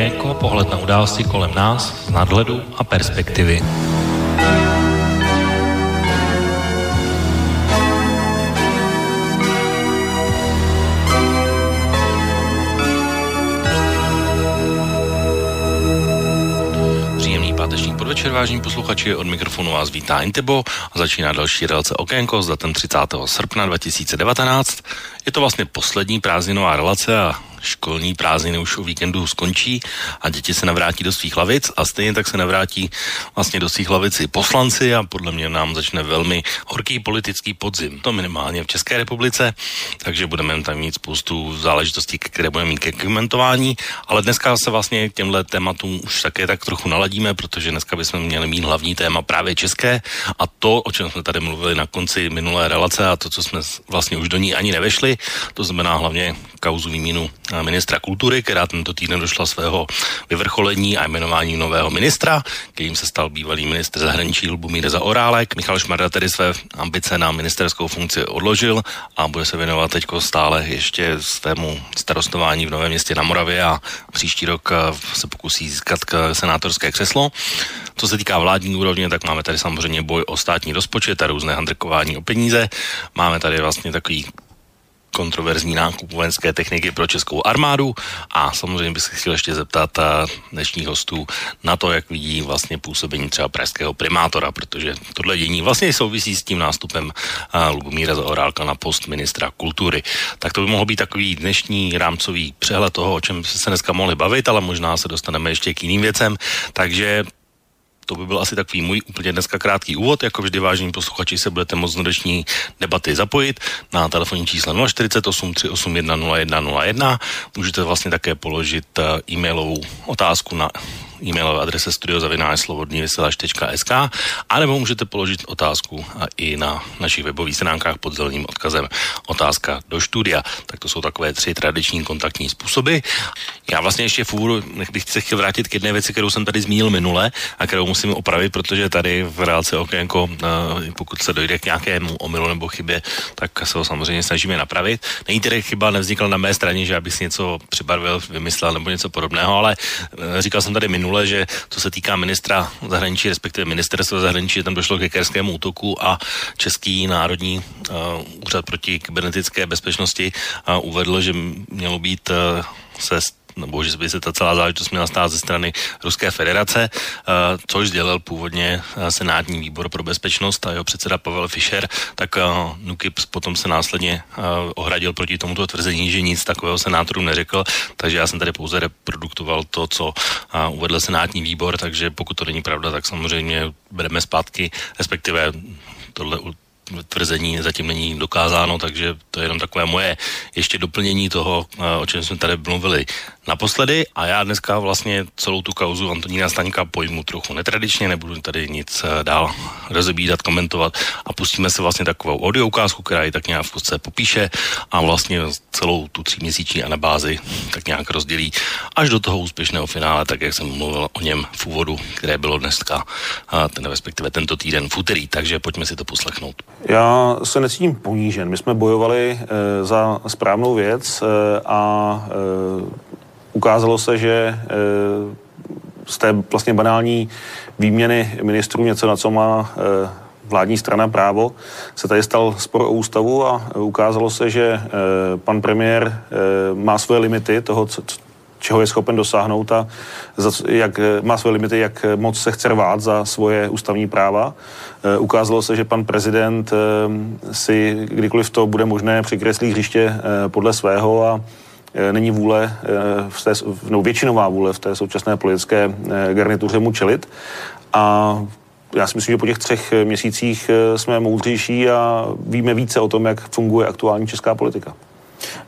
okénko, pohled na události kolem nás z nadhledu a perspektivy. podvečer, vážení posluchači, od mikrofonu vás vítá Intebo a začíná další relace Okénko s datem 30. srpna 2019. Je to vlastně poslední prázdninová relace a školní prázdniny už o víkendu skončí a děti se navrátí do svých lavic a stejně tak se navrátí vlastně do svých lavic i poslanci a podle mě nám začne velmi horký politický podzim. To minimálně v České republice, takže budeme tam mít spoustu záležitostí, které budeme mít ke komentování, ale dneska se vlastně k těmhle tématům už také tak trochu naladíme, protože dneska bychom měli mít hlavní téma právě české a to, o čem jsme tady mluvili na konci minulé relace a to, co jsme vlastně už do ní ani nevešli, to znamená hlavně kauzu výmínu ministra kultury, která tento týden došla svého vyvrcholení a jmenování nového ministra, kterým se stal bývalý ministr zahraničí Lubomír Zaorálek. Michal Šmarda tedy své ambice na ministerskou funkci odložil a bude se věnovat teď stále ještě svému starostování v Novém městě na Moravě a příští rok eh, se pokusí získat senátorské křeslo. Co se týká vládní úrovně, tak máme tady samozřejmě boj o státní rozpočet a různé handrkování o peníze. Máme tady vlastně takový kontroverzní nákup vojenské techniky pro českou armádu a samozřejmě bych se chtěl ještě zeptat eh, dnešních hostů na to, jak vidí vlastně působení třeba pražského primátora, protože tohle dění vlastně souvisí s tím nástupem eh, Lubomíra Zaorálka na post ministra kultury. Tak to by mohlo být takový dnešní rámcový přehled toho, o čem se dneska mohli bavit, ale možná se dostaneme ještě k jiným věcem. Takže to by byl asi takový můj úplně dneska krátký úvod. Jako vždy, vážení posluchači, se budete moct do dnešní debaty zapojit na telefonní číslo 048 381 0101. Můžete vlastně také položit eh, e-mailovou otázku na e-mailové adrese studiozavináčslobodnývyselač.sk a nebo můžete položit otázku i na našich webových stránkách pod zeleným odkazem otázka do studia. Tak to jsou takové tři tradiční kontaktní způsoby. Já vlastně ještě v úvodu bych se chtěl vrátit k jedné věci, kterou jsem tady zmínil minule a kterou musím opravit, protože tady v reálce okénko, eh, pokud se dojde k nějakému omylu nebo chybě, tak se ho samozřejmě snažíme napravit. Není tedy chyba, nevznikla na mé straně, že abych si něco přibarvil, vymyslel nebo něco podobného, ale eh, říkal jsem tady minule, minule, že co se týká ministra zahraničí, respektive ministerstva zahraničí, tam došlo ke kerskému útoku a Český národní uh, úřad proti kybernetické bezpečnosti uh, uvedl, že mělo být uh, se nebo že by se ta celá záležitost měla stát ze strany Ruské federace, uh, což sdělil původně uh, Senátní výbor pro bezpečnost a jeho předseda Pavel Fischer, tak uh, Nukip potom se následně ohradil proti tomuto tvrzení, že nic takového senátorům neřekl, takže já jsem tady pouze reproduktoval to, co uvedl Senátní výbor, takže pokud to není pravda, tak samozřejmě bereme zpátky, respektive tohle tvrzení zatím není dokázáno, takže to je jenom takové moje ještě doplnění toho, o čem jsme tady mluvili naposledy a já dneska vlastně celou tu kauzu Antonína Staňka pojmu trochu netradičně, nebudu tady nic eh, dál rozebídat, komentovat a pustíme se vlastně takovou audio ukázku, která ji tak nějak v kostce popíše a vlastně celou tu tříměsíční anabázi tak nějak rozdělí až do toho úspěšného finále, tak jak jsem mluvil o něm v úvodu, které bylo dneska, ten, respektive tento týden v úterý, takže pojďme si to poslechnout. Já se necítím ponížen. My jsme bojovali e, za správnou věc e, a e, ukázalo se, že eh, z té vlastně banální výměny ministrů něco, na co má eh, vládní strana právo, se tady stal spor o ústavu a ukázalo se, že eh, pan premiér má svoje limity toho, čeho je schopen dosáhnout a jak, má svoje limity, jak moc se chce rvát za svoje ústavní práva. Ukázalo se, že pan prezident si kdykoliv to bude možné přikreslí hřiště podle svého a není vůle, eh, v té, no, většinová vůle v té současné politické eh, garnituře mu čelit. A já si myslím, že po těch třech měsících jsme moudřejší a víme více o tom, jak funguje aktuální česká politika.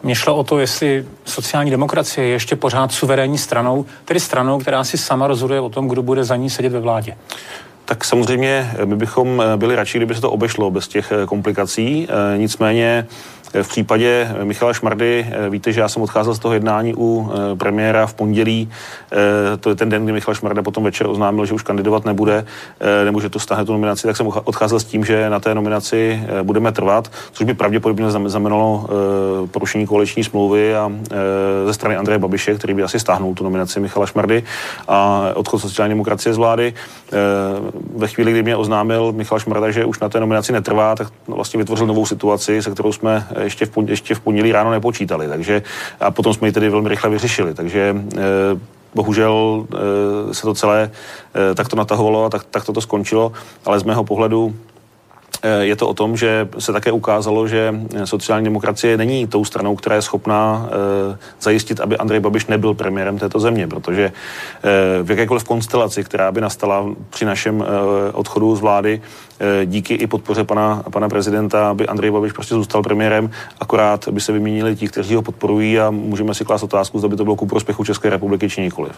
Mně šlo o to, jestli sociální demokracie je ještě pořád suverénní stranou, tedy stranou, která si sama rozhoduje o tom, kdo bude za ní sedět ve vládě. Tak samozřejmě my bychom byli radši, kdyby se to obešlo bez těch komplikací. Nicméně V případě Michala Šmardy víte, že já jsem odcházel z toho jednání u premiéra v pondělí. To je ten den, kdy Michal Šmarda potom večer oznámil, že už kandidovat nebude, nebo že to stáhne tu nominaci, tak jsem odcházel s tím, že na té nominaci budeme trvat, což by pravděpodobně znamenalo porušení koaliční smlouvy a ze strany Andreje Babiše, který by asi stáhnul tu nominaci Michala Šmardy a odchod sociální demokracie z vlády. Ve chvíli, kdy mě oznámil Michal Šmarda, že už na té nominaci netrvá, tak vlastně vytvořil novou situaci, se kterou jsme ještě v, pondělí, ještě v pondělí ráno nepočítali. Takže, a potom jsme ji tedy velmi rychle vyřešili. Takže eh, bohužel eh, se to celé eh, takto natahovalo a tak, tak to skončilo, ale z mého pohledu je to o tom, že se také ukázalo, že sociální demokracie není tou stranou, která je schopná zajistit, aby Andrej Babiš nebyl premiérem této země, protože v jakékoliv konstelaci, která by nastala při našem odchodu z vlády, díky i podpoře pana, pana prezidenta, aby Andrej Babiš prostě zůstal premiérem, akorát by se vyměnili ti, kteří ho podporují a můžeme si klást otázku, zda by to bylo ku prospěchu České republiky či nikoliv.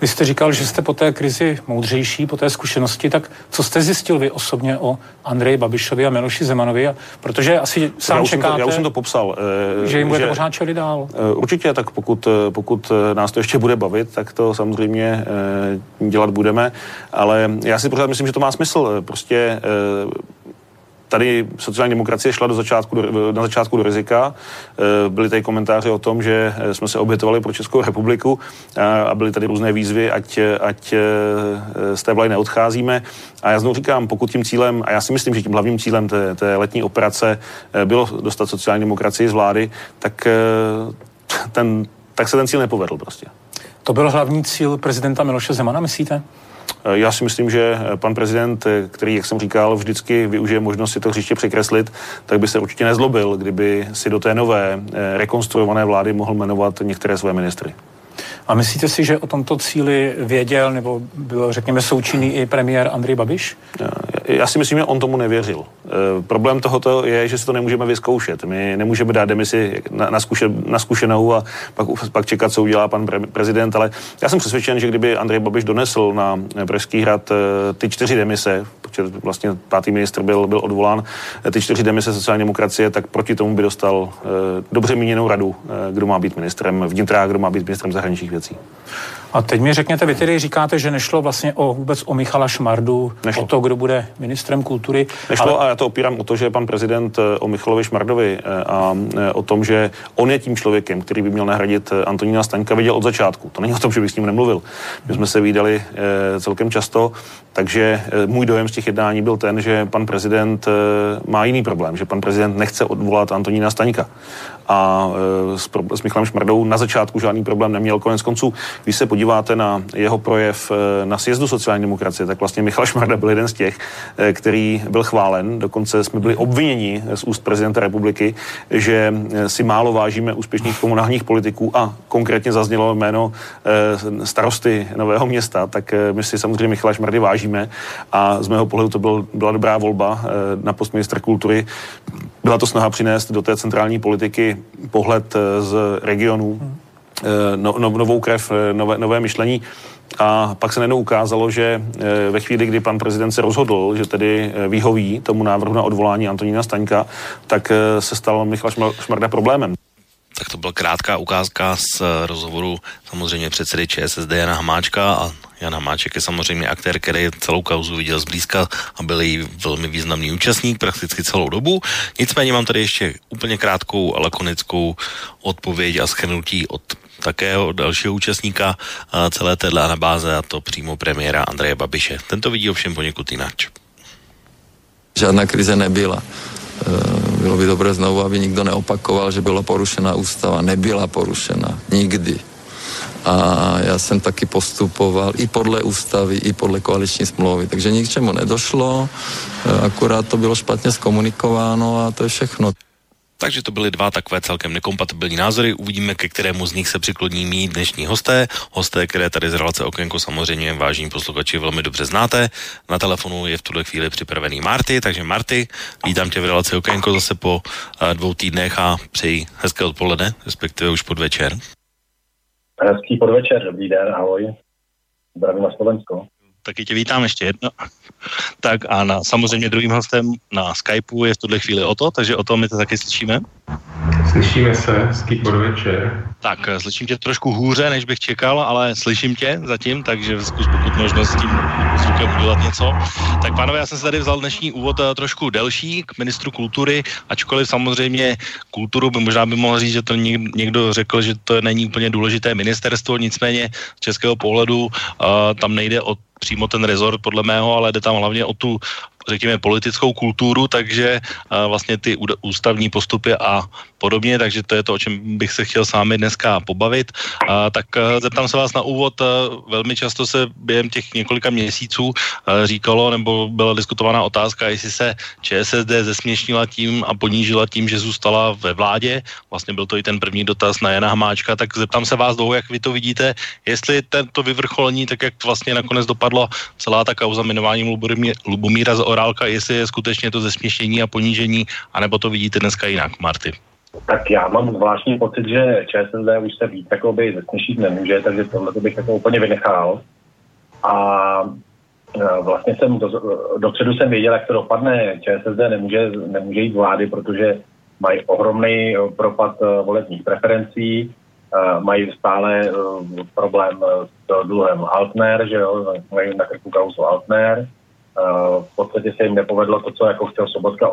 Vy jste říkal, že jste po té krizi moudřejší, po té zkušenosti, tak co jste zjistil vy osobně o Andreji Babišovi a Miloši Zemanovi, a protože asi sám já čekáte, to, já už jsem to popsal. Eh, že jim budete pořád čeli dál. Eh, určitě, tak pokud, eh, pokud nás to ještě bude bavit, tak to samozřejmě dělat budeme, ale já si pořád myslím, že to má smysl. Prostě tady sociální demokracie šla do začátku, na začátku do rizika. Byly tady komentáře o tom, že jsme se obětovali pro Českou republiku a byly tady různé výzvy, ať, ať z té vlajny neodcházíme. A já znovu říkám, pokud tím cílem, a já si myslím, že tím hlavním cílem té, té letní operace bylo dostat sociální demokracii z vlády, tak, ten, tak se ten cíl nepovedl prostě. To byl hlavní cíl prezidenta Miloše Zemana, myslíte? Eh, já si myslím, že eh, pan prezident, eh, který, jak jsem říkal, vždycky využije možnost si to hřiště překreslit, tak by se určitě nezlobil, kdyby si do té nové rekonstruované vlády mohl jmenovat některé své ministry. A myslíte si, že o tomto cíli věděl nebo byl, řekněme, součinný i premiér Andrej Babiš? Já si myslím, že on tomu nevěřil. E, problém tohoto je, že si to nemůžeme vyzkoušet. My nemůžeme dát demisi na, na, zkuše, na zkušenou a pak, pak čekat, co udělá pan pre, prezident, ale já jsem přesvědčen, že kdyby Andrej Babiš donesl na Pražský hrad e, ty čtyři demise, protože vlastně pátý ministr byl, byl odvolán, e, ty čtyři demise sociální demokracie, tak proti tomu by dostal e, dobře míněnou radu, e, kdo má být ministrem vnitra, kdo má být ministrem zahraničních věcí. A teď mi řekněte, vy tedy říkáte, že nešlo vlastně o vůbec o Michala Šmardu, nešlo. o to, kdo bude ministrem kultury. Nešlo ale... a já to opírám o to, že pan prezident eh, o Michalovi Šmardovi eh, a eh, o tom, že on je tím člověkem, který by měl nahradit Antonína Staňka, viděl od začátku. To není o tom, že bych s ním nemluvil. My jsme se výdali celkem často, takže můj dojem z těch jednání byl ten, že pan prezident má jiný problém, že pan prezident nechce odvolat Antonína Staňka a e, s, s Michalem Šmrdou na začátku žádný problém neměl. Konec konců, když se podíváte na jeho projev na sjezdu sociální demokracie, tak vlastně Michal Šmarda byl jeden z těch, který byl chválen. Dokonce jsme byli obviněni z úst prezidenta republiky, že si málo vážíme úspěšných komunálních politiků a konkrétně zaznělo jméno starosty Nového města, tak my si samozřejmě Michala Šmardy vážíme a z mého pohledu to byl, byla dobrá volba na post ministra kultury. Byla to snaha přinést do té centrální politiky pohled eh, z regionů, eh, no, no, novou krev, eh, nové, nové myšlení. A pak se najednou ukázalo, že ve chvíli, kdy pan prezident se rozhodl, že tedy vyhoví tomu návrhu na odvolání Antonína Staňka, tak se stal Michal Šmarda problémem. Tak to byla krátká ukázka z rozhovoru samozřejmě předsedy ČSSD Jana Hamáčka a Jan Hamáček je samozřejmě aktér, který celou kauzu viděl zblízka a byl jí velmi významný účastník prakticky celou dobu. Nicméně mám tady ještě úplně krátkou a lakonickou odpověď a schrnutí od takého dalšího účastníka celé téhle anabáze a to přímo premiéra Andreje Babiše. Tento vidí ovšem poněkud jinak. Žádná krize nebyla. E, bylo by dobré znovu, aby nikdo neopakoval, že byla porušena ústava. Nebyla porušena. Nikdy a já jsem taky postupoval i podle ústavy, i podle koaliční smlouvy, takže ničemu nedošlo, e, akorát to bylo špatně zkomunikováno a to je všechno. Takže to byly dva takové celkem nekompatibilní názory. Uvidíme, ke kterému z nich se přikloní mý dnešní hosté. Hosté, které tady z relace Okénko samozřejmě vážní posluchači velmi dobře znáte. Na telefonu je v tuhle chvíli připravený Marty, takže Marty, vítám tě v relaci Okénko zase po e, dvou týdnech a přeji hezké odpoledne, respektive už podvečer. Hezký podvečer, dobrý den, ahoj. Zdravím na Slovensko. Taky tě vítám ještě jedno. Tak a na, samozřejmě druhým hostem na Skypeu je v tuhle chvíli o to, takže o tom my to taky slyšíme. Slyšíme se, hezký podvečer. Tak, eh, slyším tě trošku hůře, než bych čekal, ale slyším tě zatím, takže zkus pokud možno s tím zvukem udělat něco. Tak pánové, já jsem se tady vzal dnešní úvod eh, trošku delší k ministru kultury, ačkoliv samozřejmě kulturu by možná by mohl říct, že to někdo řekl, že to není úplně důležité ministerstvo, nicméně z českého pohledu uh, tam nejde o přímo ten rezort podle mého, ale jde tam hlavně o tu řekněme, politickou kulturu, takže uh, vlastně ty ústavní postupy a podobně, takže to je to, o čem bych se chtěl s vámi dneska pobavit. Uh, tak uh, zeptám se vás na úvod, uh, velmi často se během těch několika měsíců uh, říkalo, nebo byla diskutovaná otázka, jestli se ČSSD zesměšnila tím a ponížila tím, že zůstala ve vládě. Vlastně byl to i ten první dotaz na Jana Hamáčka, tak zeptám se vás dlouho, jak vy to vidíte, jestli tento vyvrcholení, tak jak vlastně nakonec dopadlo celá ta kauza jmenováním Lubomíra z Orálka, jestli je skutečně to zesměšnění a ponížení, anebo to vidíte dneska jinak, Marty? Tak já mám zvláštní pocit, že ČSSD už se víc by zesměšit nemůže, takže tohle bych jako úplně vynechal. A e, vlastně jsem do, dopředu jsem věděl, jak to dopadne. ČSSD nemůže, nemůže jít vlády, protože mají ohromný propad e, volebních preferencí, e, mají stále problém s dluhem Altner, že jo, mají na krku kauzu Altner, v podstatě se jim nepovedlo to, co jako chtěl Sobotka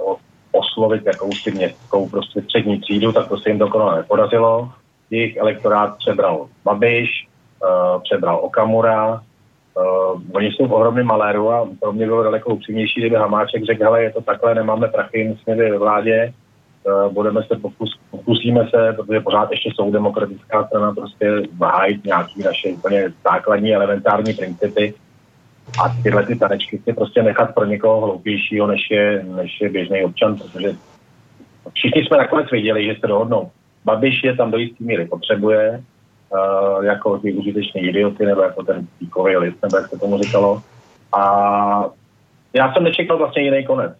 oslovit jakousi městskou prostě střední třídu, tak to se jim dokonale nepodařilo. Jejich elektorát přebral Babiš, uh, přebral Okamura, uh, oni jsou v ohromném maléru a pro mě bylo daleko upřímnější, kdyby Hamáček řekl, hele, je to takhle, nemáme prachy, musíme být ve vládě, uh, budeme se pokus, pokusíme se, protože pořád ještě jsou demokratická strana, prostě zahájit nějaký naše úplně základní elementární principy, a tyhle ty tanečky si prostě nechat pro někoho hloupějšího, než je, než je běžný občan, protože všichni jsme nakonec věděli, že se dohodnou. Babiš je tam do jistý míry potřebuje, uh, jako ty užitečné idioty, nebo jako ten píkový list, nebo jak se tomu říkalo. A já jsem nečekal vlastně jiný konec.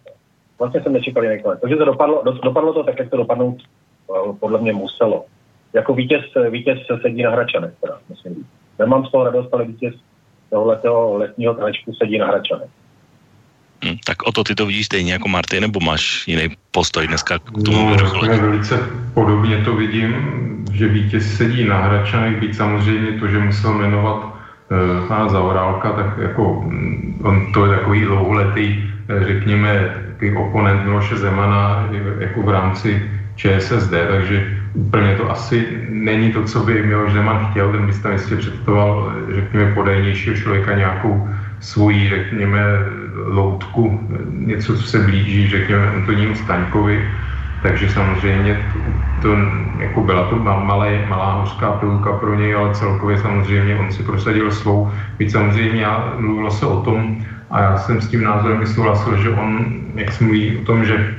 Vlastně jsem nečekal jiný konec. Takže to dopadlo, do, dopadlo to tak, jak to dopadnout uh, podle mě muselo. Jako vítěz, vítěz sedí na Hračanech, teda, musím Nemám z toho radost, ale vítěz tohoto letního tanečku sedí na Hračanech. Hmm, tak o to ty to vidíš stejně jako Marty, nebo máš jiný postoj dneska k tomu no, velice podobně to vidím, že vítěz sedí na Hračanech, být samozřejmě to, že musel jmenovat uh, pana Zaorálka, tak jako mm, on to je takový dlouholetý, eh, řekněme, takový oponent Miloše Zemana jako v rámci ČSSD, takže úplně to asi není to, co by Miloš Zeman chtěl, ten by tam jistě představoval, řekněme, podajnějšího člověka nějakou svoji, řekněme, loutku, něco, co se blíží, řekněme, Antonínu Staňkovi, takže samozřejmě to, to jako byla to malé, malá hořká pilulka pro něj, ale celkově samozřejmě on si prosadil svou. Byť samozřejmě já mluvilo se o tom, a já jsem s tím názorem souhlasil, že on, jak se mluví o tom, že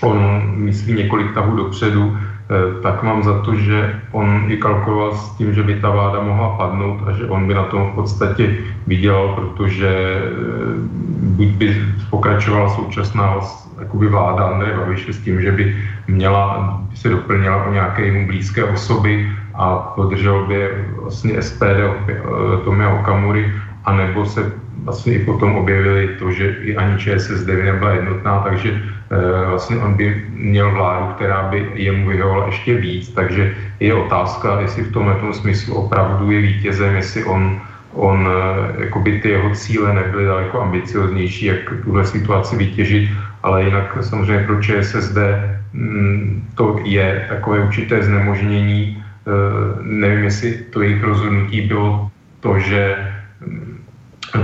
on myslí několik tahů dopředu, tak mám za to, že on i kalkuloval s tím, že by ta vláda mohla padnout a že on by na tom v podstatě vydělal, protože eh, buď by pokračovala současná jakoby vláda Andreje Babiše s tím, že by měla, by se doplnila o nějaké mu blízké osoby a podržel by vlastně SPD eh, Tomia Okamury, anebo se vlastně i potom objevili to, že i ani ČSSD nebyla jednotná, takže e, vlastně on by měl vládu, která by jemu vyhovala ještě víc, takže je otázka, jestli v tomhle tom smyslu opravdu je vítězem, jestli on, on e, jakoby ty jeho cíle nebyly daleko ambicioznější, jak tuhle situaci vytěžit, ale jinak samozřejmě pro ČSSD mm, to je takové určité znemožnění. E, nevím, jestli to jejich rozhodnutí bylo to, že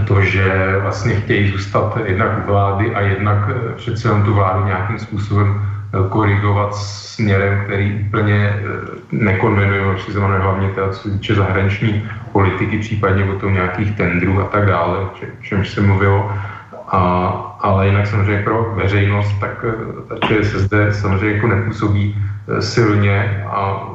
to, že vlastně chtějí zůstat jednak u vlády a jednak eh, přece jen tu vládu nějakým způsobem eh, korigovat směrem, který úplně eh, nekonvenuje určitě hlavně teda, co týče zahraniční politiky, případně o tom nějakých tendrů a tak dále, o čemž se mluvilo. A, ale jinak samozřejmě pro veřejnost, tak ta ČSSD samozřejmě jako nepůsobí silně a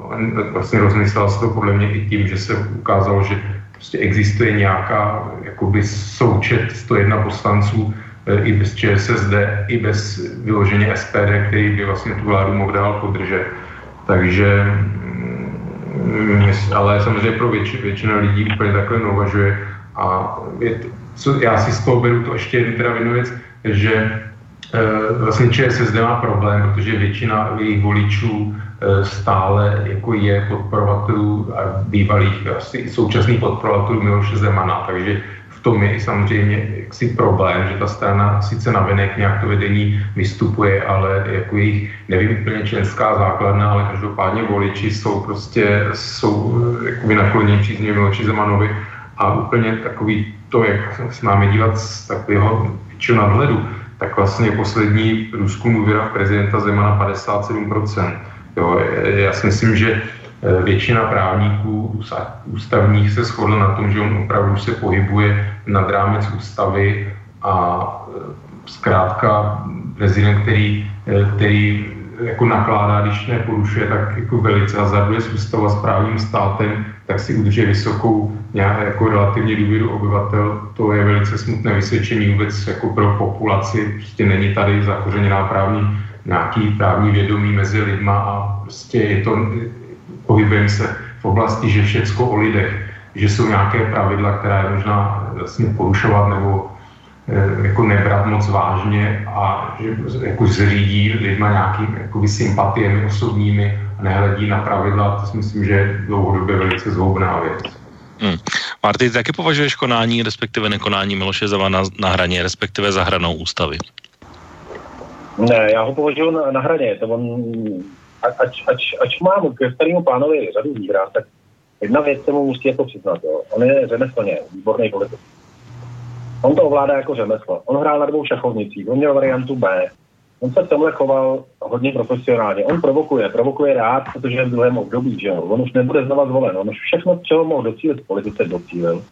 vlastně rozmyslela se to podle mě i tím, že se ukázalo, že prostě existuje nějaká jakoby součet 101 poslanců e, i bez ČSSD, i bez vyloženě SPD, který by vlastně tu vládu mohl dál podržet. Takže, mm, ale samozřejmě pro větši, většina lidí úplně takhle neuvažuje A je to, co, já si z toho beru to ještě jednu, teda věc, že e, vlastně ČSSD má problém, protože většina jejich voličů stále jako je podporovatelů a bývalých, asi současných podporovatelů Miloše Zemana, takže v tom je i samozřejmě jaksi problém, že ta strana sice navenek nějak to vedení vystupuje, ale jako jejich, nevím úplně členská základna, ale každopádně voliči jsou prostě, jsou eh, jakoby nakloněni příznivě Miloši Zemanovi a úplně takový to, jak s námi dívat z takového nadhledu, tak vlastně poslední průzkum důvěra prezidenta Zemana 57%. Jo, já si myslím, že Eh, většina právníků ústavních se shodla na tom, že on opravdu se pohybuje nad rámec ústavy a eh, zkrátka prezident, který, eh, který jako nakládá, když neporušuje, tak jako velice hazarduje s ústavou a správním státem, tak si udrží vysokou nějak, jako relativně důvěru obyvatel. To je velice smutné vysvědčení vůbec jako pro populaci. Prostě není tady zakořeněná právní, nějaký právní vědomí mezi lidma a prostě je to pohybujeme se v oblasti, že všecko o lidech, že jsou nějaké pravidla, která je možná vlastně porušovat nebo e, jako nebrat moc vážně a že jako zřídí lidma nějakými jakoby sympatiemi osobními a nehledí na pravidla, to si myslím, že je dlouhodobě velice zhoubná věc. Hmm. Marty, ty taky považuješ konání, respektive nekonání Miloše Zeva na, na hraně, respektive za hranou ústavy? Ne, já ho považuji na, na hraně. To on ač, ač, ač mám ke starému pánovi řadu výhrad, tak jedna věc se mu musí jako přiznat. Jo. On je řemeslně výborný politik. On to ovládá jako řemeslo. On hrál na dvou šachovnicích, on měl variantu B. On se v tomhle choval hodně profesionálně. On provokuje, provokuje rád, protože je v druhém období, že jo. On už nebude znova zvolen. On už všechno, čeho mohl docílit v politice, docílil.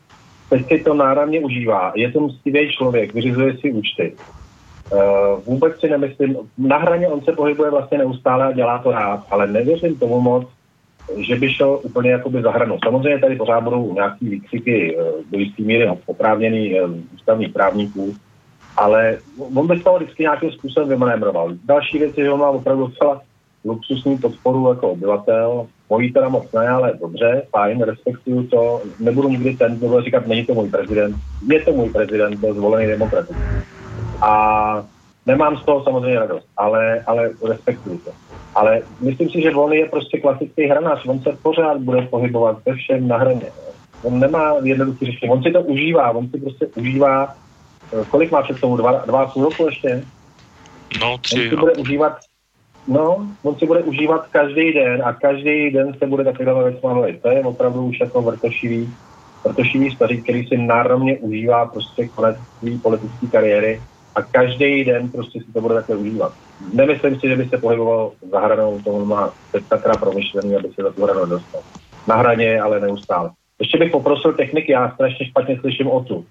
Teď si to náramně užívá. Je to mstivý člověk, vyřizuje si účty. Uh, vůbec si nemyslím, na hraně on se pohybuje vlastně neustále a dělá to rád, ale nevěřím tomu moc, že by šel úplně jakoby za hranu. Samozřejmě tady pořád budou nějaký výkřiky uh, do jistý míry oprávněný uh, ústavních právníků, ale on by toho vždycky nějakým způsobem vymanévroval. Další věc je, že on má opravdu docela luxusní podporu jako obyvatel. Mojí teda moc ne, ale dobře, fajn, respektuju to. Nebudu nikdy ten, kdo říkat, není to můj prezident. Je to můj prezident, byl zvolený demokraticky a nemám z toho samozřejmě radost, ale, ale respektuju to. Ale myslím si, že on je prostě klasický hranář, on se pořád bude pohybovat ve všem na hraně. On nemá jednoduchý řešení, on si to užívá, on si prostě užívá, eh, kolik má před sebou, dva, dva půl roku ještě? No, tři, on si bude užívat, no, on si bude užívat každý den a každý den se bude takovýhle věc bavit. To je opravdu už jako vrtošivý, vrtošivý staří, který si náramně užívá prostě konec své politické kariéry a každý den prostě si to bude takhle užívat. Nemyslím si, že by se pohyboval za hranou, to má teď takra promyšlený, aby se za tu hranu dostal. Na hraně, ale neustále. Ještě bych poprosil techniky, já strašně špatně slyším o tu.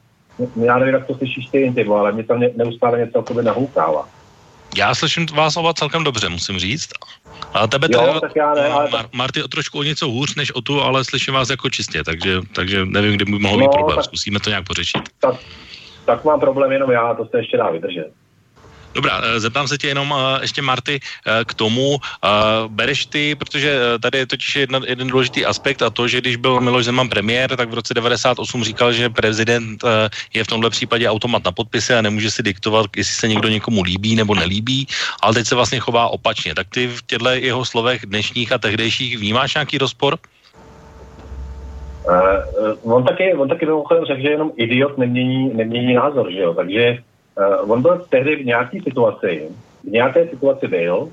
Já nevím, jak to slyšíš ty, Intimo, ale mě tam neustále něco jakoby nahoukává. Já slyším vás oba celkem dobře, musím říct. A tebe jo, teda, tak já ne, ale... Mar- Marty o trošku o něco hůř než o tu, ale slyším vás jako čistě, takže, takže nevím, kdy by mohl být no, problém. Tak, Zkusíme to nějak pořešit. Tak, tak mám problém jenom já, to se ještě dá vydržet. Dobrá, eh, zeptám se tě jenom uh, ještě Marty uh, k tomu, bereš ty, protože tady je totiž jedna, jeden důležitý aspekt a to, že když byl Miloš Zeman premiér, tak v roce 98 říkal, že prezident je v tomhle případě automat na podpisy a nemůže si diktovat, jestli se někdo někomu líbí nebo nelíbí, ale teď se vlastně chová opačně. Tak ty v těchto jeho slovech dnešních a tehdejších vnímáš nějaký rozpor? Uh, on taky, on taky mimochodem řekl, že jenom idiot nemění, nemění názor, že jo? Takže uh, on byl tehdy v nějaké situaci, v nějaké situaci byl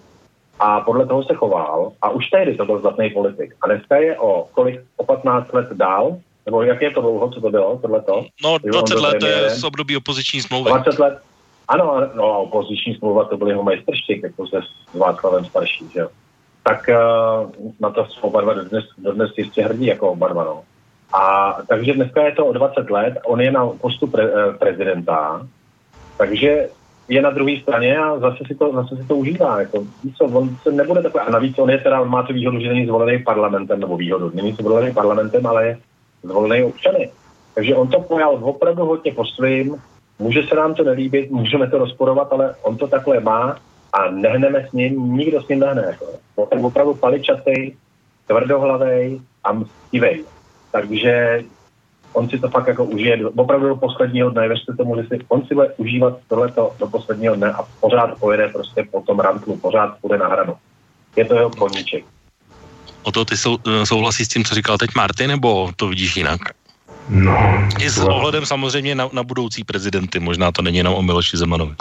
a podle toho se choval a už tehdy to byl zlatný politik. A dneska je o kolik, o 15 let dál, nebo jak je to dlouho, co to bylo, tohleto? No 20 let, to je z období opoziční smlouvy. 20 let, ano, no, opoziční smlouva to byl jeho majstrštík, jako se s Václavem starší, že jo? Tak uh, na to jsou oba dva dodnes, dodnes jistě hrdí, jako oba dva, no. A takže dneska je to o 20 let, on je na postu pre, eh, prezidenta, takže je na druhé straně a zase si to, zase si to užívá. Jako, co, on se nebude takový, a navíc on je teda, on má tu výhodu, že není zvolený parlamentem, nebo výhodu, není zvolený parlamentem, ale je zvolený občany. Takže on to pojal opravdu hodně po svým, může se nám to nelíbit, můžeme to rozporovat, ale on to takhle má a nehneme s ním, nikdo s ním nehne. Jako. On je opravdu paličatý, tvrdohlavý a mstivý. Takže on si to fakt jako užije opravdu do posledního dne, věřte tomu, že si, on si bude užívat tohleto do posledního dne a pořád pojede prostě po tom rantlu, pořád půjde na hranu. Je to jeho koníček. O to ty sou, eh, souhlasíš s tím, co říkal teď Martin, nebo to vidíš jinak? No. I s ohledem samozřejmě na, na budoucí prezidenty, možná to není jenom o Miloši Zemanovi.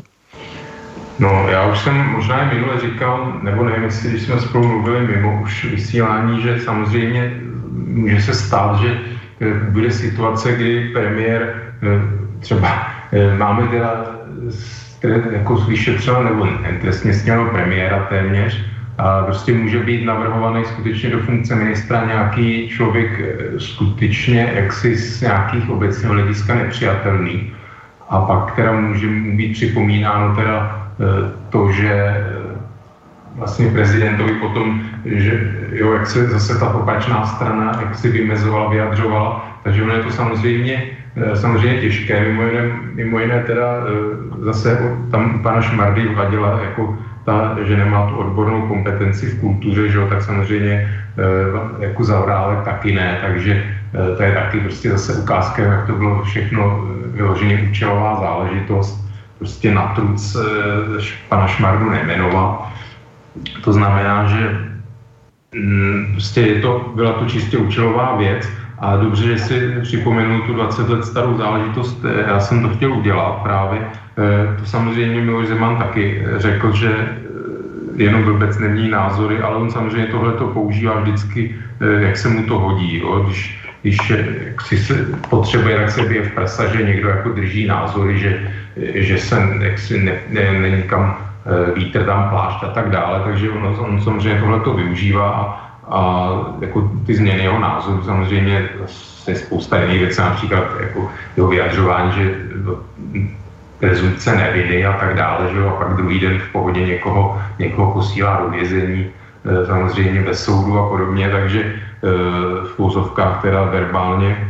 No, já už jsem možná i minule říkal, nebo nevím, jestli když jsme spolu mluvili mimo už vysílání, že samozřejmě může se stát, že eh, bude situace, kdy premiér eh, třeba máme teda jako vyšetřeno, nebo trestně stěno premiéra téměř, a prostě může být navrhovaný skutečně do funkce ministra nějaký člověk eh, skutečně jaksi z nějakých obecného hlediska nepřijatelný. A pak teda může být připomínáno teda eh, to, že eh, vlastně prezidentovi potom, že jo, jak se zase ta opačná strana, jak si vymezovala, vyjadřovala, takže ono je to samozřejmě, samozřejmě těžké, mimo jiné, mimo jiné teda zase tam pana Šmardy vadila jako ta, že nemá tu odbornou kompetenci v kultuře, že jo, tak samozřejmě e, jako Zaurálek taky ne, takže to je taky prostě zase ukázka, jak to bylo všechno eh, vyloženě účelová záležitost, prostě na truc pana Šmardu nejmenovat. To znamená, že mm, prostě je to, byla to čistě účelová věc a dobře, že si připomenu tu 20 let starou záležitost, já jsem to chtěl udělat právě, Eh, to samozřejmě Miloš Zeman taky řekl, že eh, jenom blbec nemění názory, ale on samozřejmě tohle to používá vždycky, eh, jak se mu to hodí. Jo? Když, když si se potřebuje, tak se bije v prsa, že někdo jako drží názory, že, že se ne, ne, není kam vítr tam plášť a tak dále, takže on, on samozřejmě tohle to využívá a, jako ty změny jeho názoru samozřejmě se spousta jiných věcí, například jako jeho vyjadřování, že prezumce neviny a tak dále, že a pak druhý den v pohodě někoho, někoho posílá do vězení, e, samozřejmě bez soudu a podobně, takže e, v pouzovkách teda verbálně,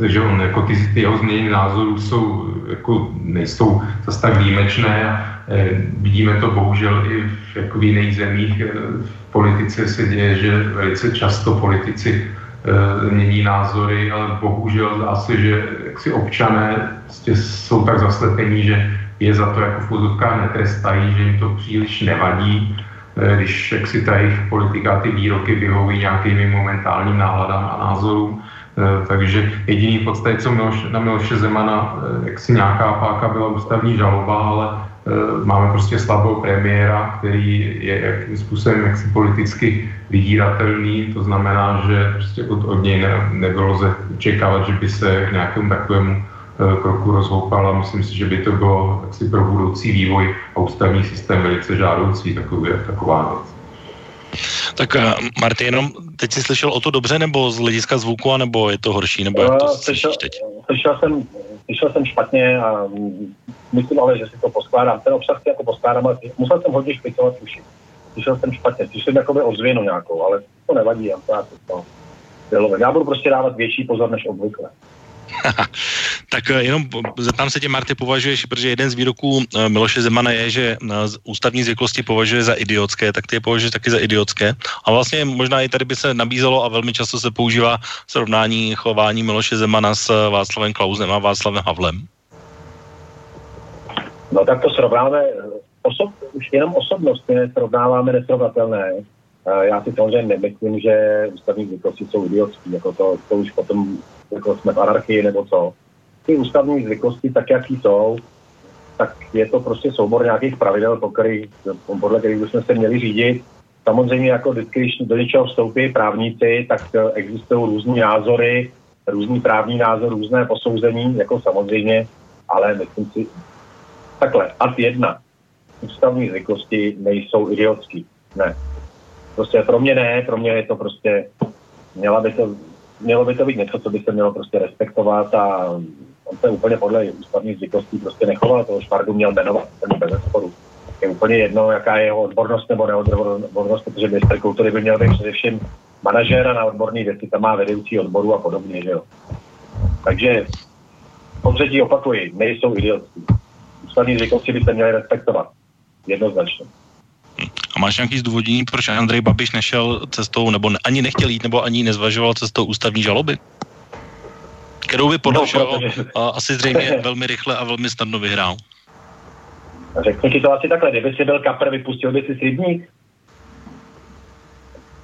takže on jako ty, ty jeho změny názorů jsou, jako nejsou zase tak výjimečné e, vidíme to bohužel i v, jako v jiných zemích. V politice se děje, že velice často politici e, mění názory, ale bohužel asi, že si občané prostě jsou tak zaslepení, že je za to jako v netrestají, že jim to příliš nevadí, e, když jak si ta jejich politika ty výroky vyhoví nějakým momentálním náladám a názorům. E, takže jediný v podstatě, co Miloš, na Miloše Zemana, e, jak si nějaká páka byla ústavní žaloba, ale Eh, máme prostě slabou premiéra, který je jakým způsobem jaksi politicky vydíratelný, to znamená, že prostě od, od něj ne, nebylo lze očekávat, že by se k nějakému takovému eh, kroku rozhoupal a myslím si, že by to bylo jaksi pro budoucí vývoj a ústavní systém velice žádoucí takový, taková věc. Tak uh, Martin, jenom teď jsi slyšel o to dobře, nebo z hlediska zvuku, nebo je to horší, nebo jak to slyšel, teď? Slyšel jsem, slyšel jsem špatně a myslím ale, že si to poskládám. Ten obsah si jako poskládám, ale musel jsem hodně špicovat uši. Slyšel jsem špatně, slyšel jsem jakoby ozvěnu nějakou, ale to nevadí, já to, to, já budu prostě dávat větší pozor než obvykle. Tak eh, jenom zeptám se tě, Marty, považuješ, protože jeden z výroků eh, Miloše Zemana je, že eh, ústavní zvyklosti považuje za idiotské, tak ty je považuješ taky za idiotské. A vlastně možná i tady by se nabízelo a velmi často se používá srovnání chování Miloše Zemana s Václavem Klausem a Václavem Havlem. No tak to srovnáme, osob, už jenom osobnosti srovnáváme nesrovnatelné. Já si samozřejmě nemyslím, že ústavní zvyklosti jsou idiotský, jako to, to už potom jako jsme v anarchii nebo co. Ty ústavní zvyklosti, tak jaký jsou, tak je to prostě soubor nějakých pravidel, po který, podle kterých bychom se měli řídit. Samozřejmě jako vždycky, když do něčeho vstoupí právníci, tak eh, existují různé názory, různý právní názor, různé posouzení, jako samozřejmě, ale myslím si, takhle, ad jedna, ústavní zvyklosti nejsou idiotský. Ne. Prostě pro mě ne, pro mě je to prostě, měla by to mělo by to být něco, co by se mělo prostě respektovat a on se úplně podle ústavních zvyklostí prostě nechoval, toho Švardu měl jmenovat, ten bez sporu. Je úplně jedno, jaká je jeho odbornost nebo neodbornost, protože minister kultury by měl být především manažér na odborné věci, tam má vedoucí odboru a podobně, že jo. Takže po třetí opakuji, nejsou idiotský. Ústavní zvyklosti by se měly respektovat. Jednoznačně. A máš nějaký zdůvodnění, proč Andrej Babiš nešel cestou, nebo ani nechtěl jít, nebo ani nezvažoval cestou ústavní žaloby? Kterou by podle no, všeho asi zřejmě velmi rychle a velmi snadno vyhrál. Řeknu ti to asi takhle, kdyby si byl kapr, vypustil by si slibník?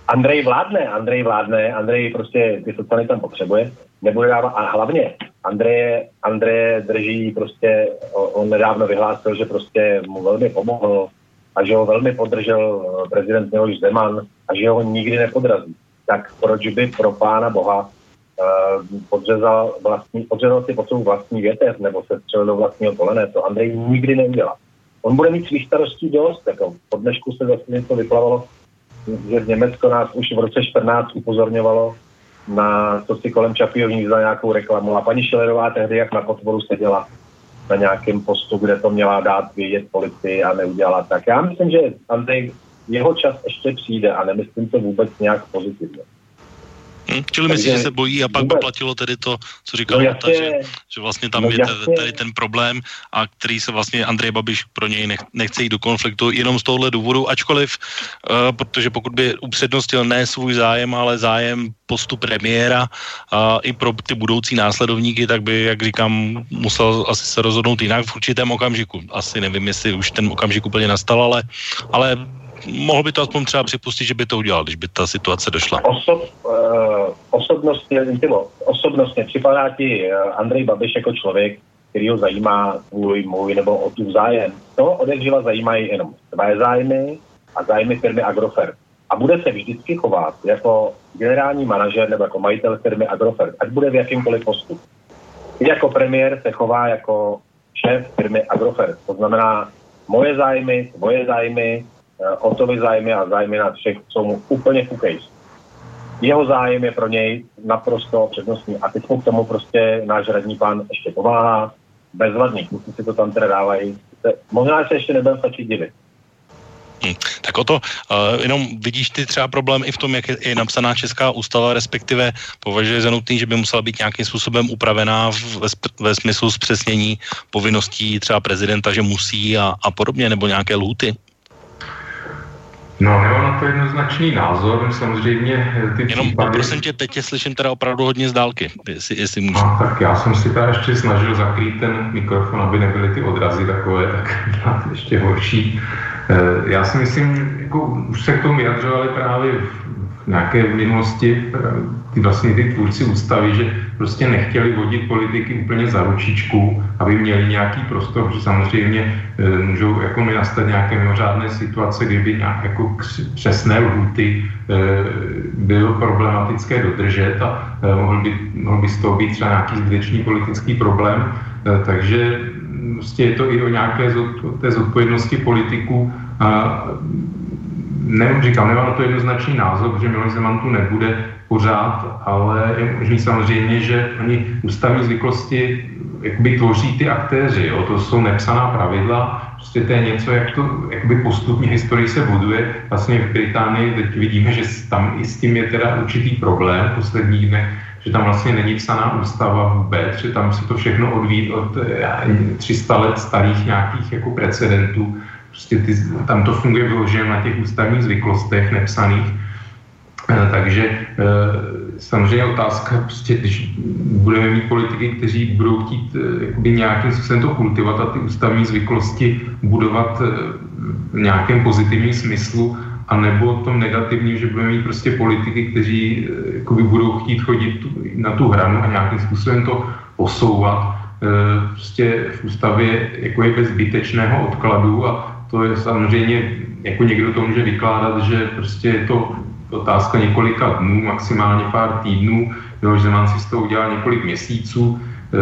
Andrej vládne, Andrej vládne, Andrej prostě ty sociální tam potřebuje, nebude dávat, a hlavně Andreje, Andreje drží prostě, on nedávno vyhlásil, že prostě mu velmi pomohl a že ho velmi podržel eh, prezident Miloš Zeman a že ho nikdy nepodrazí. Tak proč by pro pána boha uh, podřezal, vlastní, podřezal si pod svou vlastní větev nebo se střelil do vlastního kolene, to Andrej nikdy neudělá. On bude mít svých starostí dost, jako po dnešku se zase něco vyplavalo, že Německo nás už v roce 14 upozorňovalo na to si kolem Čapího hnízda nějakou reklamu. A paní Šilerová tehdy jak na potvoru seděla na nějakém postu, kde to měla dát vědět policii a neudělala tak. Já myslím, že Andrej, jeho čas ještě přijde a nemyslím to vůbec nějak pozitivně. Hmm, čili myslíš, že se bojí a pak by platilo tedy to, co říkal no Jota, že, že vlastně tam no je tady ten problém a který se vlastně Andrej Babiš pro něj nech, nechce jít do konfliktu jenom z tohohle důvodu, ačkoliv, uh, protože pokud by upřednostil ne svůj zájem, ale zájem postup premiéra a i pro ty budoucí následovníky, tak by, jak říkám, musel asi se rozhodnout jinak v určitém okamžiku. Asi nevím, jestli už ten okamžik úplně nastal, ale, ale mohl by to aspoň třeba připustit, že by to udělal, když by ta situace došla. Osob, uh, osobnostně, intimo, osobnostně připadá ti uh, Andrej Babiš jako člověk, který ho zajímá tvůj, můj nebo o tu zájem. To odevřela zajímají jenom tvé zájmy a zájmy firmy Agrofert. A bude se vždycky chovat jako generální manažer nebo jako majitel firmy Agrofert, ať bude v jakýmkoliv postupu. I jako premiér se chová jako šéf firmy Agrofert. To znamená, moje zájmy, tvoje zájmy, Eh, Otovi zájmy a zájmy na všech jsou mu úplně fukají. Jeho zájem je pro něj naprosto přednostní. A teď mu k tomu prostě náš radní pán ještě pomáhá. Bezvadný, kluci si to tam teda dávají. Možná se ještě nebudeme stačit divit. Hmm. Tak o to, uh, jenom vidíš ty třeba problém i v tom, jak je, je napsaná Česká ústava, respektive považuje za nutný, že by musela být nějakým způsobem upravená v, ve, ve smyslu zpřesnění povinností třeba prezidenta, že musí a, a podobně, nebo nějaké lhuty? No, nemám na to jednoznačný názor, samozřejmě eh, ty Jenom případy... prosím tě, teď tě slyším teda opravdu hodně z dálky, jestli, jestli můžu. No, tak já jsem si teda ještě snažil zakrýt ten mikrofon, aby nebyly ty odrazy takové, tak ještě horší. Eh, já si myslím, jako už se k tomu vyjadřovali právě v nějaké minulosti eh, vlastně ty tvůrci ústavy, že prostě nechtěli vodit politiky úplně za ručičku, aby měli nějaký prostor, že samozřejmě e, můžou jako nastat nějaké mimořádné situace, kdyby nějak jako přesné lhuty e, bylo problematické dodržet a e, mohl, by, mohl by z toho být třeba nějaký zbytečný politický problém. E, takže prostě je to i o nějaké zod, té zodpovědnosti politiků a nevím, říkám, nemám to jednoznačný názor, protože Miloš Zeman tu nebude pořád, ale je možný samozřejmě, že oni ústavní zvyklosti jakoby tvoří ty aktéři, jo? to jsou nepsaná pravidla, prostě to je něco, jak to jakoby postupně historii se buduje. Vlastně v Británii teď vidíme, že tam i s tím je teda určitý problém v posledních dnech, že tam vlastně není psaná ústava vůbec, že tam se to všechno odvíjí od 300 let starých nějakých jako precedentů, Prostě ty, tam to funguje vyloženě na těch ústavních zvyklostech nepsaných. Eh, takže eh, samozřejmě otázka, prostě, když budeme mít politiky, kteří budou chtít eh, jakoby nějakým způsobem to kultivovat a ty ústavní zvyklosti budovat v nějakém pozitivním smyslu, a nebo tom negativním, že budeme mít prostě politiky, kteří jakoby budou chtít chodit na tu hranu a nějakým způsobem to posouvat. Prostě v ústavě jako je bez zbytečného odkladu a to je samozřejmě, jako někdo to může vykládat, že prostě je to otázka několika dnů, maximálně pár týdnů, Miloš Zeman si z toho udělal několik měsíců,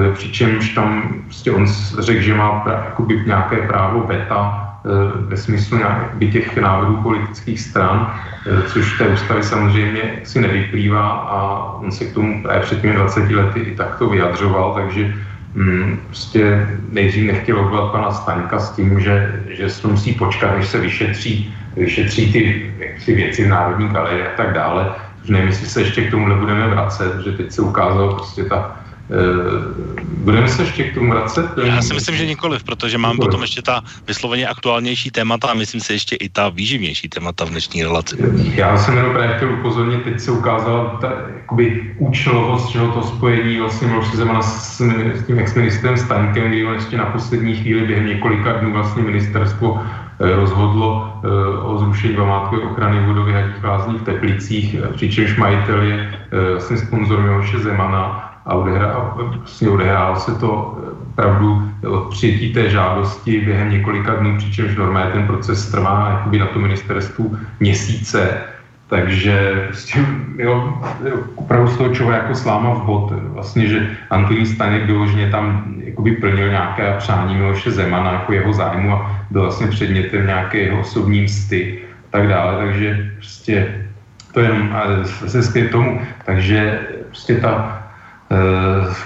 e, přičemž tam prostě on řekl, že má jakoby nějaké právo veta e, ve smyslu nějakby těch návrhů politických stran, e, což té ústavy samozřejmě si nevyplývá a on se k tomu právě před těmi 20 lety i takto vyjadřoval, takže Hmm, prostě nejdřív nechtěl odvolat pana Staňka s tím, že, že se musí počkat, než se vyšetří, vyšetří ty jaksi věci v Národní galerii a tak dále. Nevím, jestli se ještě k tomu nebudeme vracet, že teď se ukázalo prostě ta budeme se ještě k tomu vracet? Já si myslím, že nikoliv, protože mám nikoliv. potom ještě ta vysloveně aktuálnější témata a myslím si ještě i ta výživnější témata v dnešní relaci. Já jsem jenom právě chtěl upozornit, teď se ukázala ta jakoby účelovost čeho to spojení vlastně Miloše Zemana s, s tím ex-ministrem Staňkem, kdy on ještě na poslední chvíli během několika dnů vlastně ministerstvo eh, rozhodlo eh, o zrušení památkové ochrany vodově hadích lázní v Teplicích, přičemž majitel je vlastně sponzor Miloše Zemana a vlastně odehrál se to eh, pravdu od přijetí té žádosti během několika dnů, přičemž normálně ten proces trvá jakoby na to ministerstvu měsíce, takže prostě, jo, opravdu z toho člověk jako sláma v bot. Vlastně, že Antonín Staněk vyloženě tam jakoby plnil nějaké přání Miloše Zemana jako jeho zájmu a byl vlastně předmětem nějaké jeho osobní msty a tak dále. Takže prostě to je jenom zase k tomu. Takže prostě ta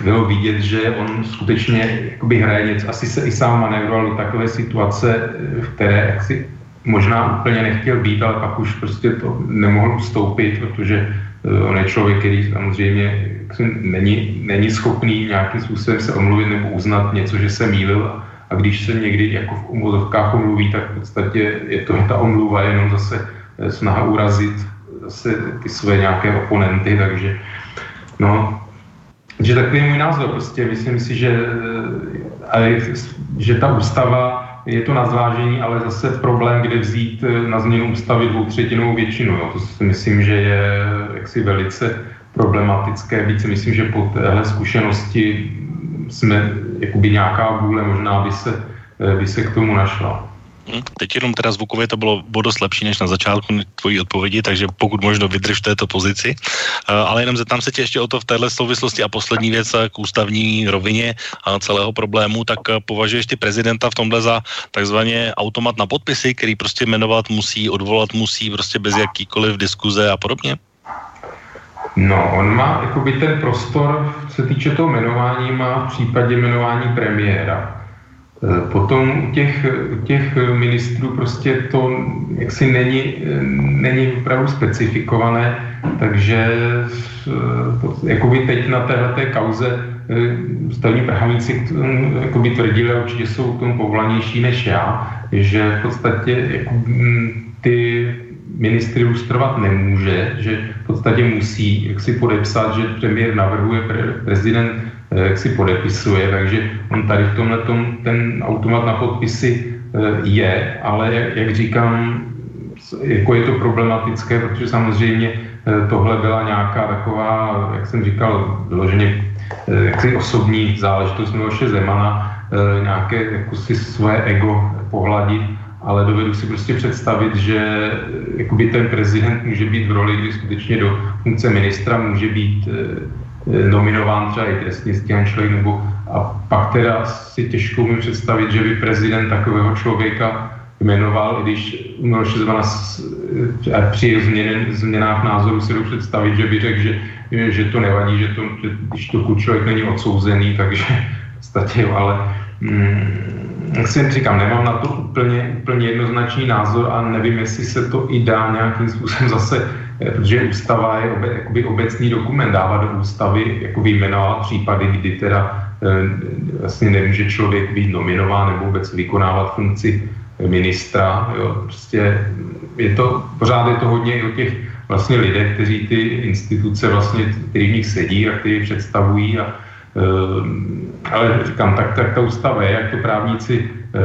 bylo vidět, že on skutečně jakoby hraje něco, asi se i sám manévroval do takové situace, eh, v které jaksi možná úplně nechtěl být, ale pak už prostě to nemohl ustoupit, protože eh, on je člověk, který samozřejmě není, není schopný nějakým způsobem se omluvit nebo uznat něco, že se mýlil. A když se někdy jako v umluvkách omluví, tak v podstatě je to ta omluva jenom zase snaha urazit zase ty své nějaké oponenty, takže no, že takový je můj názor. Prostě myslím si, že, ale, že ta ústava je to na zvážení, ale zase problém, kde vzít eh, na změnu ústavy dvoutřetinovou většinu. Jo. To si myslím, že je jaksi velice problematické. Víc si myslím, že po téhle zkušenosti jsme jakoby nějaká vůle možná by se, eh, by se k tomu našla. Hm, teď jenom teda zvukově to bylo dost lepší než na začátku tvojí odpovědi, takže pokud možno vydrž v této pozici. Eh, ale jenom zeptám se tě ještě o to v této souvislosti a poslední věc eh, k ústavní rovině a celého problému, tak eh, považuješ ty prezidenta v tomhle za takzvaně automat na podpisy, který prostě jmenovat musí, odvolat musí prostě bez jakýkoliv diskuze a podobně? No, on má jakoby ten prostor, co se týče toho jmenování, má v případě jmenování premiéra. Eh, potom u těch, u těch ministrů prostě to jaksi není, eh, není opravdu specifikované, takže eh, jakoby teď na této kauze stavní prahavníci jakoby tvrdili, určitě jsou k tomu povolanější než já, že v podstatě jako, mm, ty ministry lustrovat nemůže, že v podstatě musí jak si podepsat, že premiér navrhuje, pre, prezident jak si podepisuje, takže on tady v tomhle tom, ten automat na podpisy eh, je, ale jak, říkám, jako je to problematické, protože samozřejmě eh, tohle byla nějaká taková, jak jsem říkal, vyloženě jaksi osobní záležitost Miloše Zemana, nějaké jako si svoje ego pohladit, ale dovedu si prostě představit, že jakoby ten prezident může být v roli, kdy skutečně do funkce ministra může být Nominován třeba i trestně stíhaný člověk, nebo a pak teda si těžko umím představit, že by prezident takového člověka jmenoval, i když Miloš Zemana eh, při změn, změnách názoru si jdu představit, že by řekl, že, že to nevadí, že, to, že když to člověk není odsouzený, takže v podstatě ale jak si říkám, nemám na to úplně, úplně jednoznačný názor a nevím, jestli se to i dá nějakým způsobem zase Eh, protože ústava je obe, jakoby obecný dokument, dává do ústavy jako vyjmenovat případy, kdy teda e, vlastně nemůže člověk být nominován nebo vůbec vykonávat funkci ministra. Jo. Prostě je to, pořád je to hodně o těch vlastně lidé, kteří ty instituce vlastně, který v nich sedí a kteří představují a ale říkám, tak, tak ta ústava je, jak to právníci e,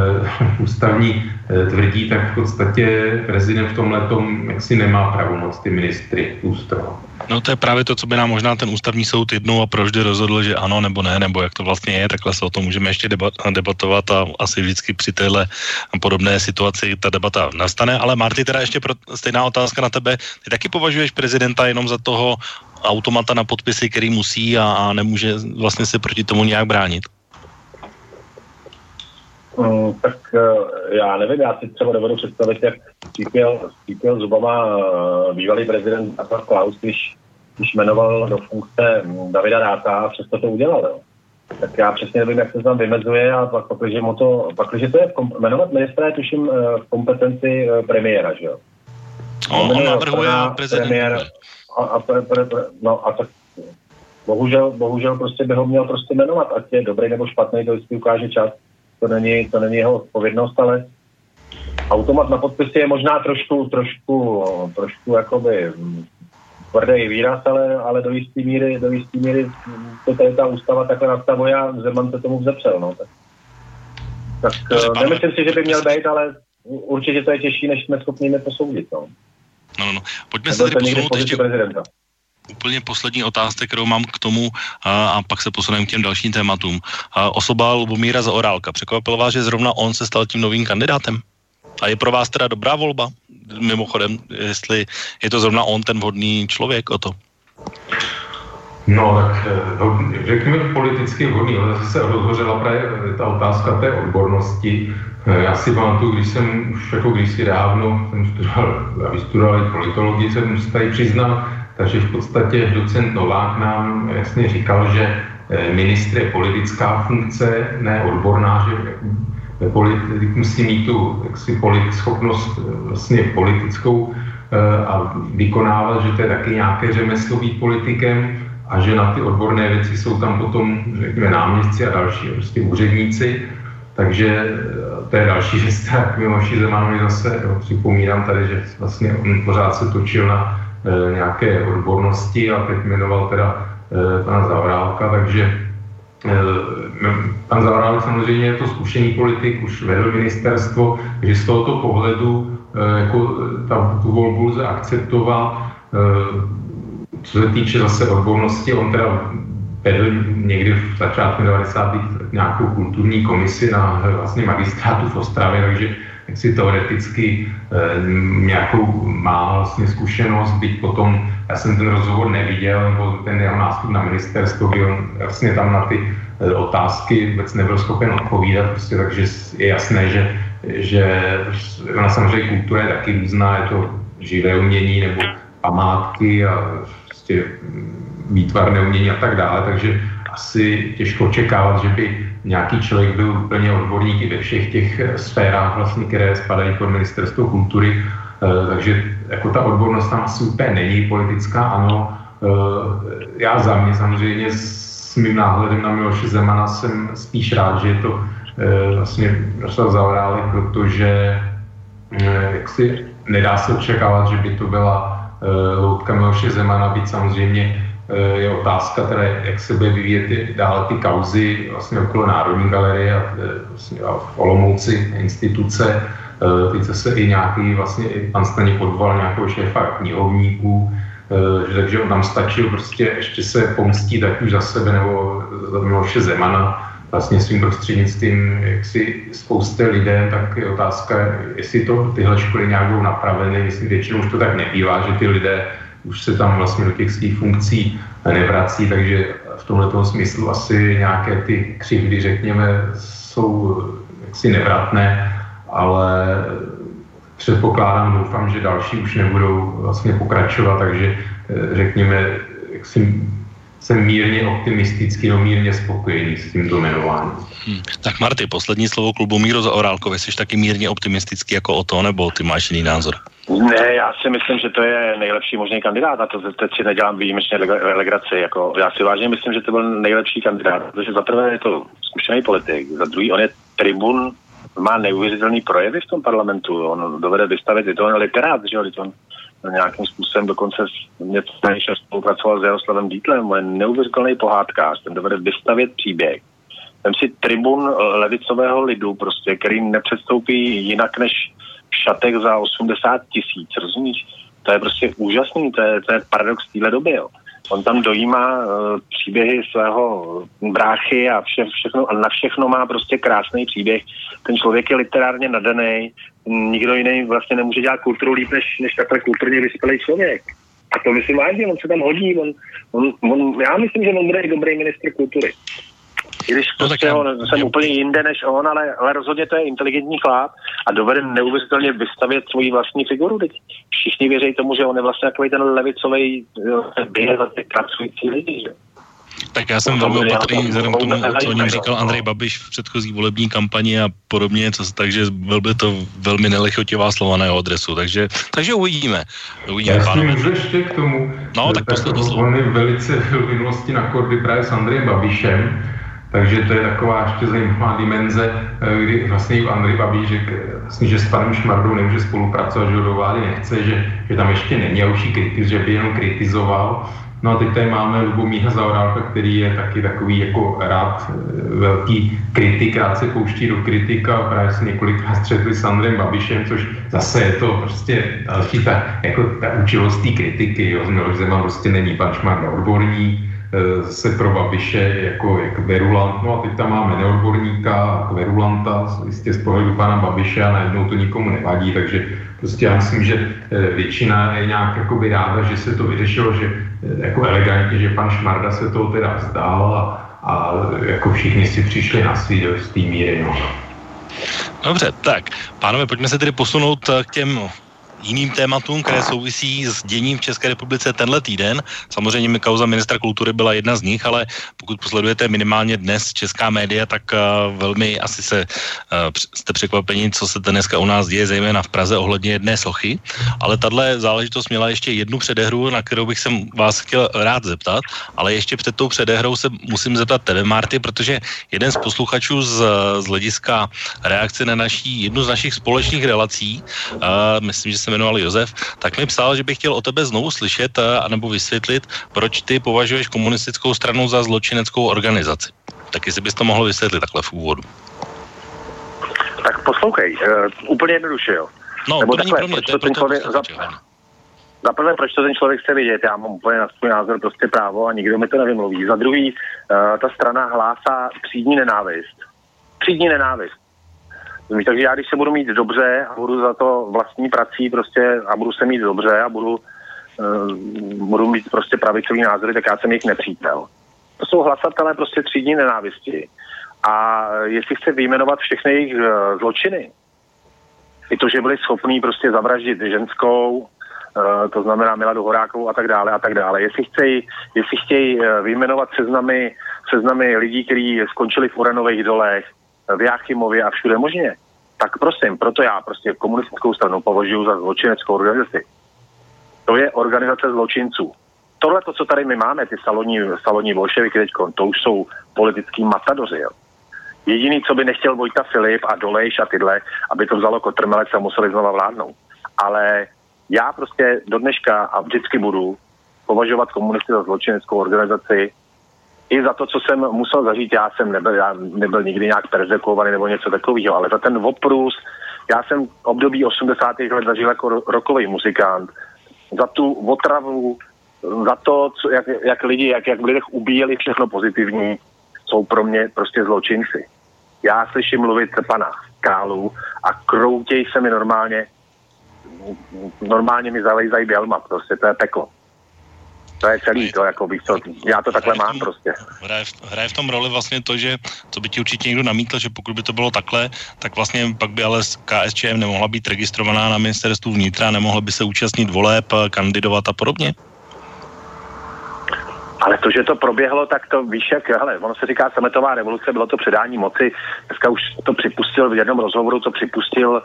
ústavní Eh, tvrdí, tak v podstatě prezident v tomhle tom jaksi nemá pravomoc ty ministry ústrovat. No to je právě to, co by nám možná ten ústavní soud jednou a proždy rozhodl, že ano nebo ne, nebo jak to vlastně je, takhle se o tom můžeme ještě debatovat a asi vždycky při téhle podobné situaci ta debata nastane. Ale Marty, teda ještě pro, stejná otázka na tebe. Ty taky považuješ prezidenta jenom za toho automata na podpisy, který musí a, a nemůže vlastně se proti tomu nějak bránit? Mm, tak uh, já nevím, já si třeba dovedu představit, jak skřípěl, skřípěl zubama uh, bývalý prezident Václav Klaus, když, když jmenoval do funkce Davida Ráta a přesto to udělal. Jo. Tak já přesně nevím, jak se tam vymezuje a pak, pakliže, mu to, pakliže to je jmenovat ministra je tuším uh, v kompetenci premiéra, že jo. On, on navrhuje prezident. Premiér, a, a, pre, pre, pre, no, a tak bohužel, bohužel prostě by ho měl prostě jmenovat, ať je dobrý nebo špatný, to vždycky ukáže čas. To není, to není jeho odpovědnost, ale automat na podpisy je možná trošku, trošku, trošku jakoby tvrdý výraz, ale, ale do jisté míry, do jistý míry to tady ta ústava takhle nastavuje a Zeman se tomu vzepřel, no. Tak, tak nemyslím si, že by měl být, ale určitě to je těžší, než jsme schopni posoudit, no. No, no, no. Pojďme se tady posunout ještě prezidenta. úplně poslední otázka, kterou mám k tomu a, a pak se posuneme k těm dalším tématům. A osoba Lubomíra Zaorálka. Překvapilo vás, že zrovna on se stal tím novým kandidátem? A je pro vás teda dobrá volba? Mimochodem, jestli je to zrovna on ten vhodný člověk o to? No, tak eh, řekněme politicky vhodný, ale zase rozhořela právě eh, ta otázka té odbornosti. Eh, já si pamatuju, když jsem už jako když si dávno jsem studoval, a vystudoval politologii, jsem musel tady přiznat, takže v podstatě docent Novák nám jasně říkal, že ministr je politická funkce, ne odborná, že politik musí mít tu jaksi, polit, schopnost vlastně politickou a vykonávat, že to je taky nějaké řemeslo být politikem a že na ty odborné věci jsou tam potom, řekněme, náměstci a další prostě úředníci. Takže eh, to je další věc, tak Miloši Zemanovi zase jo, připomínám tady, že vlastně on pořád se točil na e, nějaké odbornosti a teď jmenoval teda e, pana Zavrálka, takže pan Zavrálek samozřejmě je to zkušený politik, už vedl ministerstvo, takže z tohoto pohledu jako ta, tu volbu lze akceptovat. Co se týče zase odbornosti, on teda vedl někdy v začátku 90. nějakou kulturní komisi na vlastně magistrátu v Ostravě, takže si teoreticky e, nějakou má vlastně zkušenost, byť potom, já jsem ten rozhovor neviděl, nebo ten jeho nástup na ministerstvo, kdy on vlastně tam na ty e, otázky vůbec nebyl schopen odpovídat, prostě, takže je jasné, že, že ona samozřejmě kultura je taky různá, je to živé umění nebo památky a prostě výtvarné umění a tak dále, takže asi těžko očekávat, že by nějaký člověk byl úplně odborník i ve všech těch eh, sférách, vlastně, které spadají pod ministerstvo kultury, e, takže jako ta odbornost tam asi úplně není politická, ano. E, já za mě samozřejmě s mým náhledem na Miloše Zemana jsem spíš rád, že je to e, vlastně Jaroslav Zaorálek, protože e, jak si nedá se očekávat, že by to byla Eh, loutka Miloše Zemana, být samozřejmě eh, je otázka, teda, jak se bude vyvíjet ty, dále ty kauzy vlastně okolo Národní galerie a, eh, vlastně, a v Olomouci instituce. Teď se i nějaký, vlastně i pan Staněk podval nějakého šéfa knihovníků, takže on tam stačil prostě ještě se pomstít ať už za sebe nebo za Miloše Zemana, vlastně svým prostřednictvím jaksi spoustě lidé, tak je otázka, jestli to tyhle školy nějak budou napraveny, jestli většinou už to tak nebývá, že ty lidé už se tam vlastně do těch svých funkcí nevrací, takže v tomhle smyslu asi nějaké ty křivdy, řekněme, jsou jaksi nevratné, ale předpokládám, doufám, že další už nebudou vlastně pokračovat, takže eh, řekněme, jak si jsem mírně optimistický, no mírně spokojený s tímto jmenováním. Hmm. Tak Marty, poslední slovo klubu Míro za Orálkové. Jsi taky mírně optimistický jako o to, nebo ty máš jiný názor? Ne, já si myslím, že to je nejlepší možný kandidát a to teď si nedělám výjimečně legraci. Jako, já si vážně myslím, že to byl nejlepší kandidát, protože za prvé je to zkušený politik, za druhý on je tribun, má neuvěřitelný projevy v tom parlamentu, on dovede vystavit, je to on literát, že jo, on nějakým způsobem dokonce něco spolupracoval s Jaroslavem Dítlem, je neuvěřitelný pohádkář, ten dovede vystavět příběh. Jsem si tribun levicového lidu, prostě, který nepředstoupí jinak než šatek za 80 tisíc, rozumíš? To je prostě úžasný, to je, to je paradox téhle doby, jo. On tam dojímá uh, příběhy svého bráchy a vše, všechno, na všechno má prostě krásný příběh. Ten člověk je literárně nadaný, nikdo jiný vlastně nemůže dělat kulturu líp než, než takhle kulturně vyspělý člověk. A to myslím vážně, on se tam hodí. On, on, on, já myslím, že on bude dobrý ministr kultury. I když no, prostě on, jsem úplně jinde než on, ale, ale rozhodně to je inteligentní chlap a dovede neuvěřitelně vystavět svoji vlastní figuru. Teď všichni věří tomu, že on je vlastně takový ten levicový běh za ty pracující lidi. Že? Tak já jsem velmi opatrný vzhledem k tomu, co o něm říkal Andrej Babiš v předchozí volební kampani a podobně, co, takže byl by to velmi nelichotivá slova na jeho adresu. Takže, takže uvidíme. uvidíme já pánové. ještě k tomu. No, tak poslední slovo. On je velice v minulosti na kordy právě s Andrejem Babišem, takže to je taková ještě zajímavá dimenze, eh, kdy vlastně Andrej Babiš řekl, vlastně, že s panem Šmardou nemůže spolupracovat, že ho do vlády nechce, že, že tam ještě není a už kritiz, že by jenom kritizoval. No a teď tady máme Lubomíra Zaorálka, který je taky takový jako rád eh, velký kritik, rád se pouští do kritika, právě se několikrát střetli s Andrem Babišem, což zase je to prostě další ta, jako ta účilost té kritiky, jo, z Miloš Zeman prostě není pan Šmarda odborník, Eh, se pro Babiše jako, jako verulant. No a teď tam máme neodborníka, kverulanta, jistě z pohledu pana Babiše a najednou to nikomu nevadí, takže prostě já myslím, že eh, většina je nějak jakoby ráda, že se to vyřešilo, že eh, jako elegantně, že pan Šmarda se toho teda vzdál a, a jako všichni si přišli na svý do té míry. No. Dobře, tak, pánové, pojďme se tedy posunout k těm jiným tématům, které souvisí s děním v České republice tenhle týden. Samozřejmě kauza ministra kultury byla jedna z nich, ale pokud posledujete minimálně dnes česká média, tak uh, velmi asi se uh, jste překvapeni, co se dneska u nás děje, zejména v Praze ohledně jedné sochy. Ale tahle záležitost měla ještě jednu předehru, na kterou bych se vás chtěl rád zeptat, ale ještě před tou předehrou se musím zeptat tebe, Marty, protože jeden z posluchačů z, z hlediska reakce na naší, jednu z našich společných relací, uh, myslím, že jsem jmenoval Josef, tak mi psal, že bych chtěl o tebe znovu slyšet eh, anebo vysvětlit, proč ty považuješ komunistickou stranu za zločineckou organizaci. Tak jestli bys to mohl vysvětlit takhle v úvodu. Tak poslouchej, uh, úplně jednoduše, jo. No, Nebo to takhle, není pro mě, to je pro člověk, za, za prvé, proč to ten člověk chce vidět, já mám úplně na svůj názor prostě právo a nikdo mi to nevymluví. Za druhý, uh, ta strana hlásá třídní nenávist. Třídní nenávist. Takže já, když se budu mít dobře a budu za to vlastní prací prostě a budu se mít dobře a budu, uh, budu mít prostě pravicový názory, tak já jsem jejich nepřítel. To jsou hlasatelé prostě třídní nenávisti. A jestli chce vyjmenovat všechny jejich uh, zločiny, i to, že byli schopní prostě zavraždit ženskou, uh, to znamená Miladu Horákovou a tak dále a tak dále. Jestli chtějí, jestli chtějí vyjmenovat seznamy, seznamy lidí, kteří skončili v Uranových dolech, v Jáchymově a všude možně, tak prosím, proto já prostě komunistickou stranu považuji za zločineckou organizaci. To je organizace zločinců. Tohle, to, co tady my máme, ty saloní, saloní bolševiky teď, to už jsou politický matadoři. Jo. Jediný, co by nechtěl Vojta Filip a Dolejš a tyhle, aby to vzalo kotrmelec a museli znova vládnout. Ale já prostě do dneška a vždycky budu považovat komunisty za zločineckou organizaci, i za to, co jsem musel zažít, já jsem nebyl, já nebyl nikdy nějak perzekovaný nebo něco takového, ale za ten oprus, já jsem období 80. let zažil jako rokový muzikant, za tu otravu, za to, co, jak, jak lidi, jak, jak v lidech ubíjeli všechno pozitivní, jsou pro mě prostě zločinci. Já slyším mluvit pana Kálu a kroutěj se mi normálně, normálně mi zalejzají bělma, prostě to je peklo. To je celý to, jako bych to, já to takhle mám prostě. Hraje, hraje v tom roli vlastně to, že to by ti určitě někdo namítl, že pokud by to bylo takhle, tak vlastně pak by ale KSČM nemohla být registrovaná na ministerstvu vnitra, nemohla by se účastnit voleb, kandidovat a podobně? Ale to, že to proběhlo, tak to víš, jak, hele, ono se říká sametová revoluce, bylo to předání moci, dneska už to připustil v jednom rozhovoru, to připustil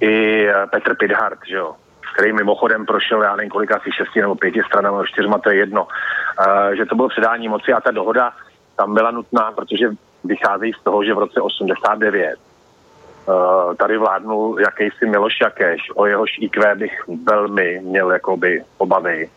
i Petr Pidhart, že jo, který mimochodem prošel, já nevím kolik, asi šesti nebo pěti stranami, čtyřma, to je jedno, uh, že to bylo předání moci a ta dohoda tam byla nutná, protože vycházejí z toho, že v roce 89 uh, eh, tady vládnul jakýsi Miloš Jakeš, o jehož IQ bych velmi měl jakoby obavy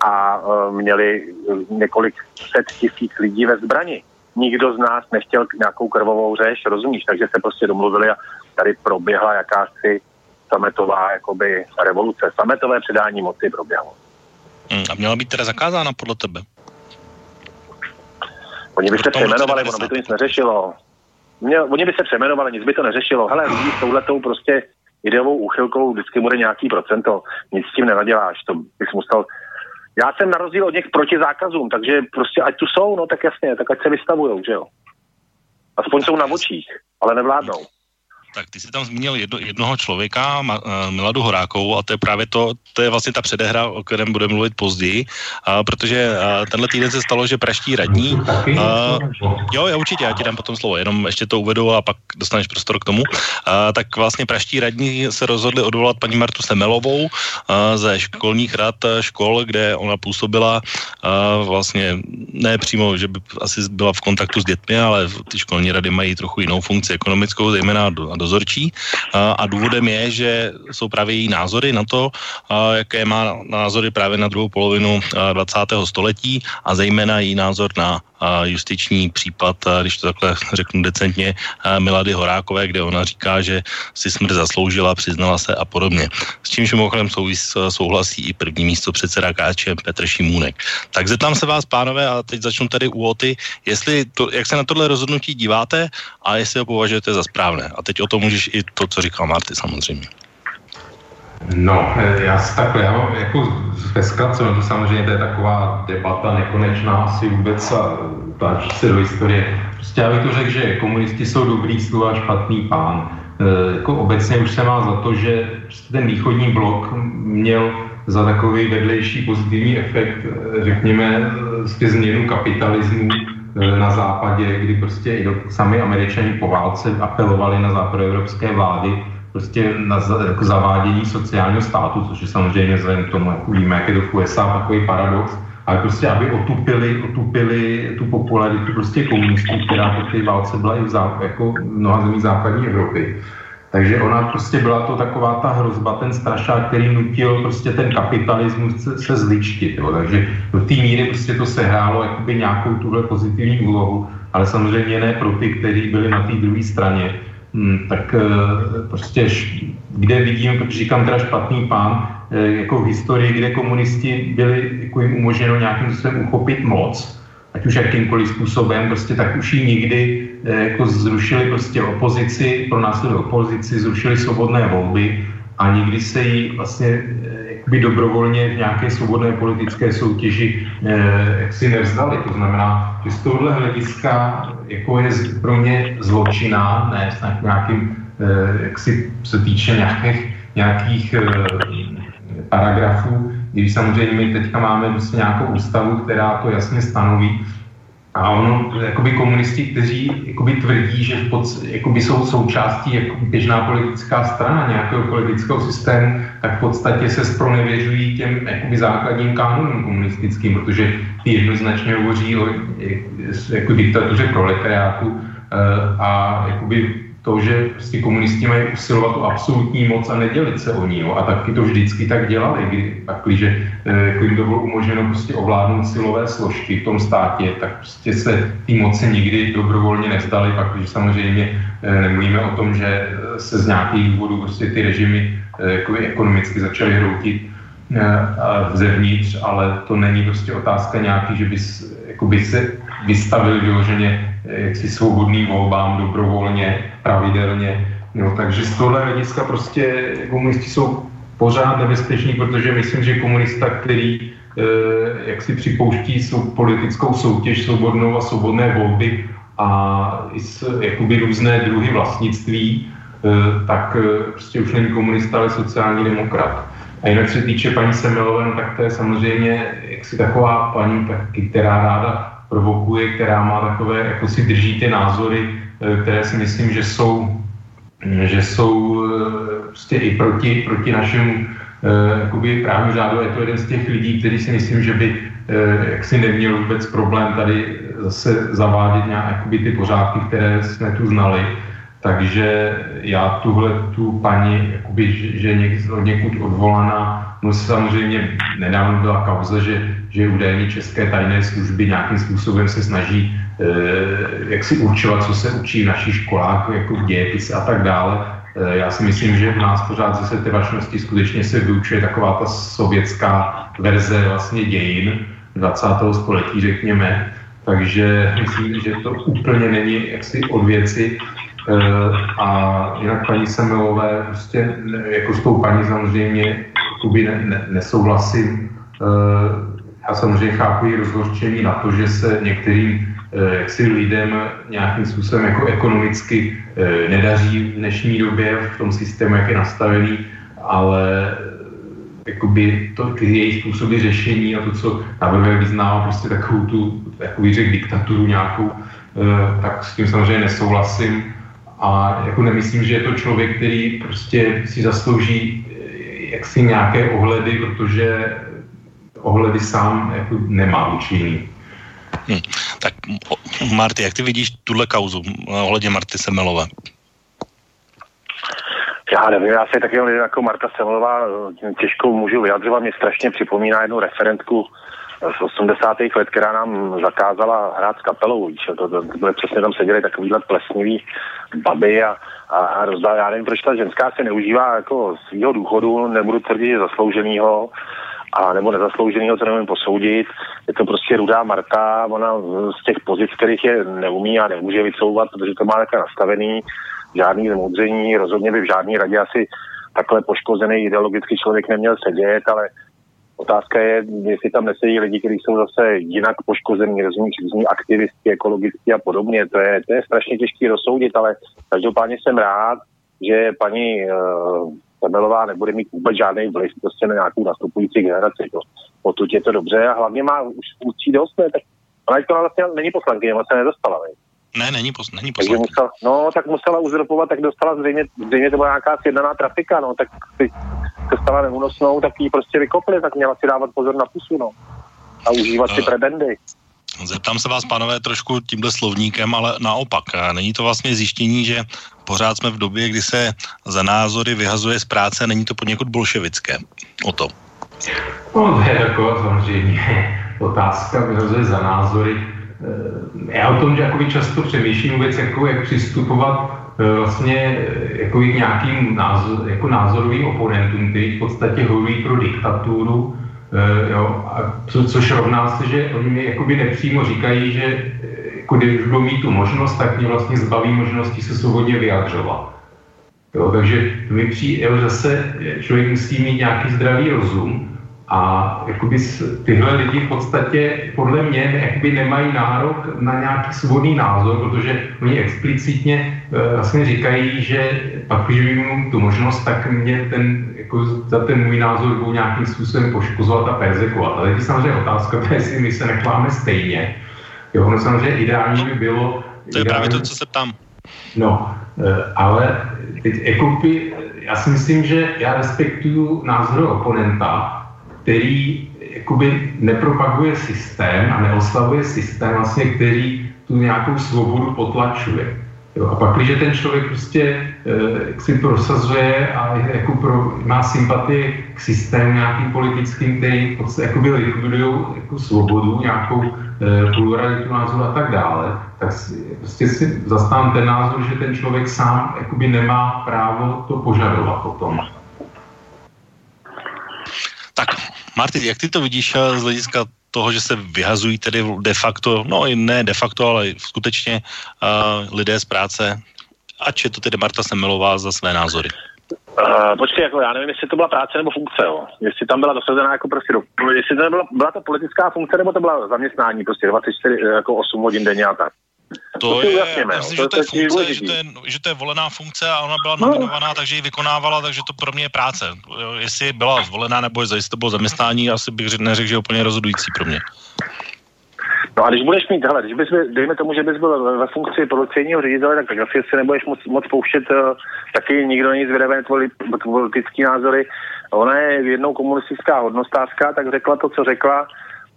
a uh, měli několik set tisíc lidí ve zbrani. Nikdo z nás nechtěl nějakou krvovou řeš, rozumíš? Takže se prostě domluvili a tady proběhla jakási sametová jakoby revoluce, sametové předání moci proběhlo. Hmm, a měla být teda zakázána podle tebe? Oni by se přejmenovali, ono by to nic neřešilo. Mě, oni by se přejmenovali, nic by to neřešilo. Hele, lidi s touhletou prostě ideovou úchylkou vždycky bude nějaký procento. Nic s tím nenaděláš, to bys musel... Já jsem na rozdíl od nich proti zákazům, takže prostě ať tu jsou, no tak jasně, tak ať se vystavujou, že jo. Aspoň jsou na očích, ale nevládnou. Tak ty jsi tam zmínil jedno, jednoho člověka, uh, Miladu Horákovou, a to je právě to, to je vlastně ta předehra, o kterém budeme mluvit později, uh, protože uh, tenhle týden se stalo, že praští radní, uh, jo, já určitě, já ti dám potom slovo, jenom ještě to uvedu a pak dostaneš prostor k tomu, uh, tak vlastně praští radní se rozhodli odvolat paní Martu Semelovou uh, ze školních rad škol, kde ona působila uh, vlastně ne přímo, že by asi byla v kontaktu s dětmi, ale ty školní rady mají trochu jinou funkci ekonomickou, zejména do, dozorčí. A důvodem je, že jsou právě její názory na to, jaké má názory právě na druhou polovinu 20. století a zejména její názor na justiční případ, když to takhle řeknu decentně, Milady Horákové, kde ona říká, že si smrt zasloužila, přiznala se a podobně. S čímž mimochodem souhlasí i první místo předseda KČM Petr Šimůnek. Tak zeptám se vás, pánové, a teď začnu tady u Oty, jestli to, jak se na tohle rozhodnutí díváte a jestli ho považujete za správné. A teď o tom můžeš i to, co říkal Marty samozřejmě. No, eh, já takhle, já jako ve zkratce, to samozřejmě to je taková debata nekonečná asi vůbec a tlačí se do historie. Prostě já bych to řekl, že komunisti jsou dobrý stůl a špatný pán. E, jako obecně už se má za to, že prostě ten východní blok měl za takový vedlejší pozitivní efekt, eh, řekněme, z změnu kapitalismu na západě, kdy prostě i sami američani po válce apelovali na západoevropské vlády, prostě na jako zavádění sociálního státu, což je samozřejmě vzhledem k tomu, jak víme, jak je to v USA takový paradox, ale prostě, aby otupili, otupili tu popularitu prostě komunistů, která po té válce byla i v zá, jako mnoha zemí západní Evropy. Takže ona prostě byla to taková ta hrozba, ten strašák, který nutil prostě ten kapitalismus se, se zličtit. Jo. Takže do té míry prostě to sehrálo jakoby nějakou tuhle pozitivní úlohu, ale samozřejmě ne pro ty, kteří byli na té druhé straně hmm, tak eh, prostě kde vidím, protože říkám teda špatný pán, eh, jako v historii, kde komunisti byli, jako jim umožněno nějakým způsobem uchopit moc, ať už jakýmkoliv způsobem, prostě tak už ji nikdy jako zrušili prostě opozici, pro nás opozici, zrušili svobodné volby a nikdy se jí vlastně by dobrovolně v nějaké svobodné politické soutěži eh, jak si nevzdali. To znamená, že z tohohle hlediska jako je pro mě zločina, ne snad nějakým, eh, jak si se týče nějakých, nějakých eh, paragrafů, když samozřejmě my teďka máme vlastně nějakou ústavu, která to jasně stanoví, a ono, jakoby komunisti, kteří jakoby tvrdí, že v pod, jakoby jsou součástí jako běžná politická strana nějakého politického systému, tak v podstatě se spronevěřují těm jakoby základním kánonům komunistickým, protože ty jednoznačně hovoří o jako diktatuře proletariátu eh, a jakoby to, že prostě komunisti mají usilovat o absolutní moc a nedělit se o ní. Jo? A taky to vždycky tak dělali, kdy, jako jim to bylo umožněno prostě ovládnout silové složky v tom státě, tak prostě se ty moci nikdy dobrovolně nevzdali, pak když samozřejmě e, nemluvíme o tom, že se z nějakých důvodů prostě ty režimy jako ekonomicky začaly hroutit zevnitř, ale to není prostě otázka nějaký, že by, by se vystavili vyloženě jaksi svobodným volbám dobrovolně, pravidelně. No, takže z tohle hlediska prostě komunisti jsou pořád nebezpeční, protože myslím, že komunista, který e, jak si připouští svou politickou soutěž svobodnou a svobodné volby a i s, jakoby různé druhy vlastnictví, e, tak e, prostě už není komunista, ale sociální demokrat. A jinak se týče paní Semelové, no, tak to je samozřejmě jaksi taková paní, tak, která ráda provokuje, která má takové, jako si drží ty názory, eh, které si myslím, že jsou, že jsou eh, prostě i proti, proti našemu eh, jakoby právnímu řádu. Je to jeden z těch lidí, který si myslím, že by jaksi neměl vůbec problém tady zase zavádět nějak ty pořádky, které jsme tu znali. Takže já tuhle tu paní, jakoby, že je od někud odvolaná, no samozřejmě nedávno byla kauza, že že údajně české tajné služby nějakým způsobem se snaží eh, jak si určovat, co se učí v našich školách, jako v dějepise a tak dále. Eh, já si myslím, že u nás pořád ze setrvačnosti skutečně se vyučuje taková ta sovětská verze vlastně dějin 20. století, řekněme. Takže myslím, že to úplně není jaksi od věci. Eh, a jinak paní Semelové, prostě jako s tou paní samozřejmě ne, ne, nesouhlasím já samozřejmě chápu i rozhorčení na to, že se některým jak si lidem nějakým způsobem jako ekonomicky nedaří v dnešní době v tom systému, jak je nastavený, ale jakoby to, ty její způsoby řešení a to, co navrhuje, vyznává prostě takovou tu, takový řek diktaturu nějakou, tak s tím samozřejmě nesouhlasím a jako nemyslím, že je to člověk, který prostě si zaslouží jaksi nějaké ohledy, protože ohledy sám jako nemá učiní. Hmm. Tak Marty, jak ty vidíš tuhle kauzu ohledně Marty Semelové? Já nevím, já se taky jako Marta Semelová těžko můžu vyjadřovat. Mě strašně připomíná jednu referentku z 80. let, která nám zakázala hrát s kapelou. Víš, to, to, to, přesně tam seděli takovýhle plesnivý baby a, a, a rozdá, já nevím, proč ta ženská se neužívá jako svýho důchodu, nebudu tvrdit, že zaslouženýho, a nebo nezaslouženýho, to nevím posoudit. Je to prostě rudá Marta, ona z těch pozic, kterých je neumí a nemůže vycouvat, protože to má takhle nastavený, žádný zmoudření, rozhodně by v žádný radě asi takhle poškozený ideologický člověk neměl sedět, ale Otázka je, jestli tam nesedí lidi, kteří jsou zase jinak poškození, rozumí, různí aktivisti, ekologisti a podobně. To je, to je strašně těžké rozsoudit, ale každopádně jsem rád, že paní uh, Semelová nebude mít vůbec žádný vliv prostě na nějakou nastupující generaci. To, potud je to dobře a hlavně má už funkcí dost, ne? tak ona to vlastně není poslankyně, ona se nedostala. Ne? Ne, není, pos, není poslankyně. Musela, no, tak musela uzurpovat, tak dostala zřejmě, zřejmě to byla nějaká sjednaná trafika, no, tak si se stala neúnosnou, tak ji prostě vykopli, tak měla si dávat pozor na pusu, no. A užívat si eh, prebendy. Zeptám se vás, panové, trošku tímhle slovníkem, ale naopak. Není to vlastně zjištění, že pořád jsme v době, kdy se za názory vyhazuje z práce, není to poněkud bolševické? O to. No, to je jako samozřejmě otázka, vyhazuje za názory. Eh, já o tom, že jakoby často přemýšlím vůbec, jako, jak přistupovat eh, vlastně eh, jako k nějakým názor, jako názorovým oponentům, kteří v podstatě hovoří pro diktaturu, jo, a co, což rovná se, že oni mi jakoby nepřímo říkají, že jako když budou mít tu možnost, tak mě vlastně zbaví možnosti se svobodně vyjadřovat. Jo, takže mi přijde, zase člověk musí mít nějaký zdravý rozum a jakoby tyhle lidi v podstatě podle mě jakoby nemají nárok na nějaký svobodný názor, protože oni explicitně vlastně říkají, že pak, když vyjmu tu možnost, tak mě ten, jako za ten můj názor budou nějakým způsobem poškozovat a perzekovat. Ale je samozřejmě otázka, jestli my se necháme stejně. Jo, no samozřejmě ideální by bylo... To je ideální, právě to, co se ptám. No, uh, ale teď, jako by, já si myslím, že já respektuju názor oponenta, který jakoby nepropaguje systém a neoslavuje systém, vlastně, který tu nějakou svobodu potlačuje. Jo, a pak, když ten člověk prostě e, si prosazuje a jako pro, má sympatii k systému nějakým politickým, který jakoby likvidují jako svobodu, nějakou e, pluralitu názoru a tak dále, tak si, prostě si zastávám ten názor, že ten člověk sám jakoby nemá právo to požadovat potom. Tak Martin, jak ty to vidíš eh, z hlediska toho, že se vyhazují tedy de facto, no i ne de facto, ale skutečně uh, lidé z práce, ač je to tedy Marta Semelová za své názory? Uh, počkej, jako já nevím, jestli to byla práce nebo funkce, jo. Jestli tam byla dosazená jako prostě, do, jestli to byla, byla to politická funkce nebo to byla zaměstnání, prostě 24, jako 8 hodin denně a tak. To, to je, jasněme, myslím, že to je funkce, že to je, že to je volená funkce a ona byla no. nominovaná, takže ji vykonávala, takže to pro mě je práce. Jestli byla zvolená nebo jestli to bylo zaměstnání, asi bych neřekl, že je úplně rozhodující pro mě. No a když budeš mít, hele, když bys, dejme tomu, že bys byl ve funkci policejního ředitele, tak, asi si nebudeš moc, moc pouštět, uh, taky nikdo není zvědavý tvoje politický názory. Ona je jednou komunistická hodnostářka, tak řekla to, co řekla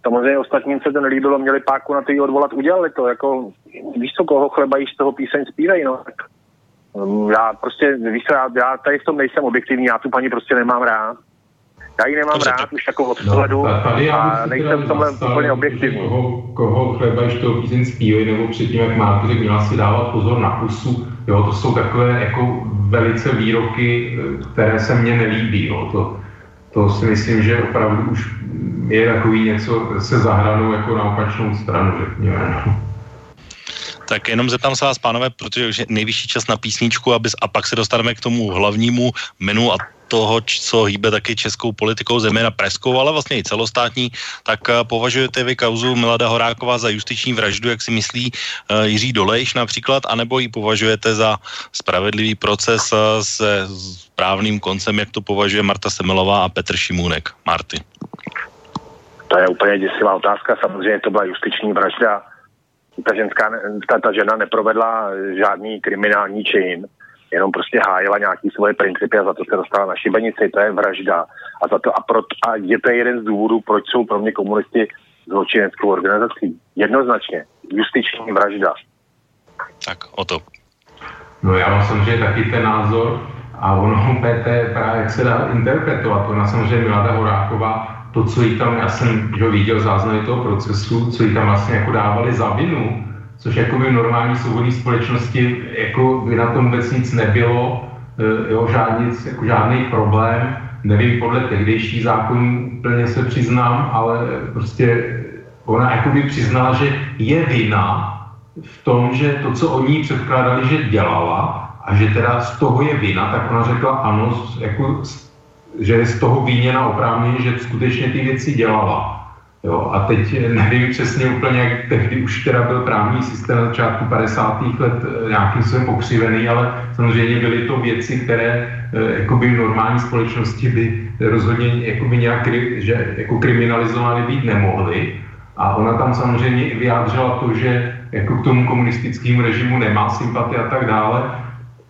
Samozřejmě ostatním se to nelíbilo, měli páku na to odvolat, udělali to, jako víš co, koho chleba z toho píseň zpívají, no. Tak, um, já prostě, víš co, já, já tady v tom nejsem objektivní, já tu paní prostě nemám rád. Já ji nemám Dobře, rád už jako od no, a nejsem v tomhle úplně objektivní. Koho, koho chleba jíš toho píseň zpívají, nebo předtím, jak máte, tak měla si dávat pozor na pusu, jo, to jsou takové jako velice výroky, které se mně nelíbí, jo, to, to si myslím, že opravdu už je takový něco se zahranou jako na opačnou stranu, řekněme. No. Tak jenom zeptám se vás, pánové, protože už je nejvyšší čas na písničku aby, a pak se dostaneme k tomu hlavnímu menu a toho, co hýbe taky českou politikou, zejména preskou, ale vlastně i celostátní, tak považujete vy kauzu Milada Horáková za justiční vraždu, jak si myslí Jiří Dolejš například, anebo ji považujete za spravedlivý proces se správným koncem, jak to považuje Marta Semelová a Petr Šimůnek? Marty. To je úplně děsivá otázka. Samozřejmě to byla justiční vražda. Ta, ženská, ta, ta žena neprovedla žádný kriminální čin, jenom prostě hájila nějaký svoje principy a za to se dostala na šibenici. To je vražda. A, za to, a, pro, a je to jeden z důvodů, proč jsou pro mě komunisti zločineckou organizací. Jednoznačně. Justiční vražda. Tak o to. No já mám samozřejmě taky ten názor a ono PT právě jak se dá interpretovat. Ona samozřejmě Milada Horáková to, co jí tam, já jsem že viděl záznamy toho procesu, co jí tam vlastně jako dávali za vinu, což jako by v normální svobodné společnosti jako by na tom vůbec nic nebylo, e, jo, žádný, jako žádný problém, nevím, podle tehdejší zákon úplně se přiznám, ale prostě ona jako by přiznala, že je vina v tom, že to, co oni předkládali, že dělala a že teda z toho je vina, tak ona řekla ano, jako že je z toho výněna oprávnění, že skutečně ty věci dělala. Jo, a teď nevím přesně úplně, jak tehdy už teda byl právní systém na začátku 50. let eh, nějakým způsobem pokřivený, ale samozřejmě byly to věci, které eh, jakoby v normální společnosti by rozhodně jakoby nějak že, jako kriminalizovány být nemohly. A ona tam samozřejmě vyjádřila to, že jako k tomu komunistickému režimu nemá sympatie a tak dále,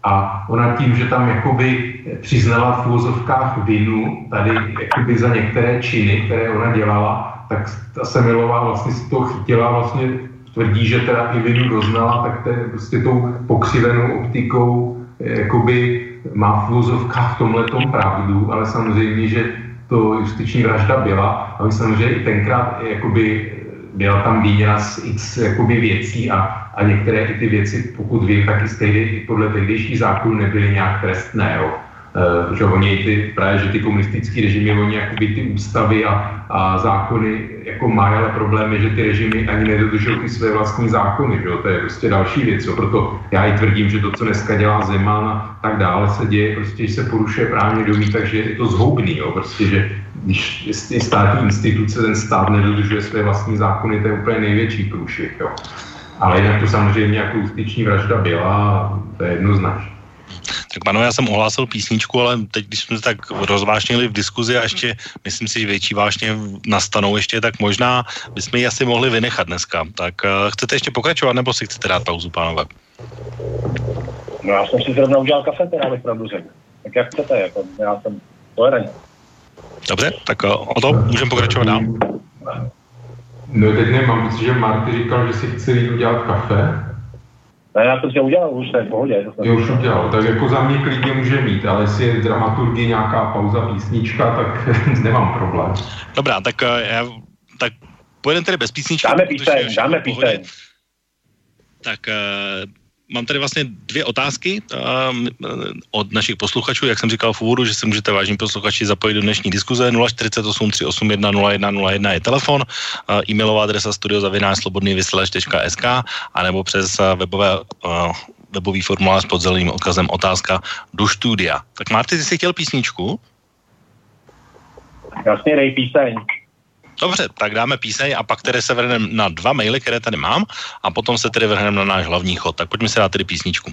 a ona tím, že tam jakoby přiznala v úvozovkách vinu tady jakoby za některé činy, které ona dělala, tak ta Semilová vlastně si to chytila, vlastně tvrdí, že teda i vinu doznala, tak to prostě tou pokřivenou optikou jakoby má v úvozovkách v tomhle pravdu, ale samozřejmě, že to justiční vražda byla. A my samozřejmě i tenkrát jakoby byla tam výměna z x jakoby věcí a a některé i ty věci, pokud vím, tak i stejně podle tehdejších zákonů nebyly nějak trestné. Jo. Uh, že oni ty, právě, že ty komunistické režimy, oni jakoby ty ústavy a, a zákony jako mají, ale problém je, že ty režimy ani nedodržují ty své vlastní zákony, že jo? to je prostě další věc, jo? proto já i tvrdím, že to, co dneska dělá Zeman a tak dále se děje, prostě, že se porušuje právně domí, takže je to zhoubný, jo? prostě, že když státní instituce, ten stát nedodržuje své vlastní zákony, to je úplně největší průšvih. Jo? Ale jinak to samozřejmě jako justiční vražda byla, to je jednoznačné. Tak pánové, já jsem ohlásil písničku, ale teď, když jsme tak rozvášnili v diskuzi a ještě, myslím si, že větší vášně nastanou ještě, tak možná bychom ji asi mohli vynechat dneska. Tak uh, chcete ještě pokračovat, nebo si chcete dát pauzu, pánové? No já jsem si zrovna udělal kafe, teda bych pravdu řekl. Tak jak chcete, jako já jsem tolerantní. Dobře, tak uh, o to můžeme pokračovat dál. No teď nemám, že Marty říkal, že si chce jít udělat kafe. Ne, já to si udělal, už to je v pohodě. Jo, už udělal, tak jako za mě klidně může mít, ale jestli je dramaturgie nějaká pauza, písnička, tak nemám problém. Dobrá, tak, eh, já, tak pojedeme tedy bez písničky. Dáme píseň, dáme píseň. Tak uh, mám tady vlastně dvě otázky um, od našich posluchačů. Jak jsem říkal v úvodu, že se můžete vážní posluchači zapojit do dnešní diskuze. 048 381 0101 je telefon, uh, e-mailová adresa studiozavináčslobodnývysílač.sk a nebo přes uh, webové uh, webový formulář pod zeleným odkazem otázka do studia. Tak Marty, ty jsi chtěl písničku? Jasně, dej píseň. Dobře, tak dáme píseň a pak tedy se vrhneme na dva maily, které tady mám a potom se tedy vrhneme na náš hlavní chod. Tak pojďme si dát tedy písničku.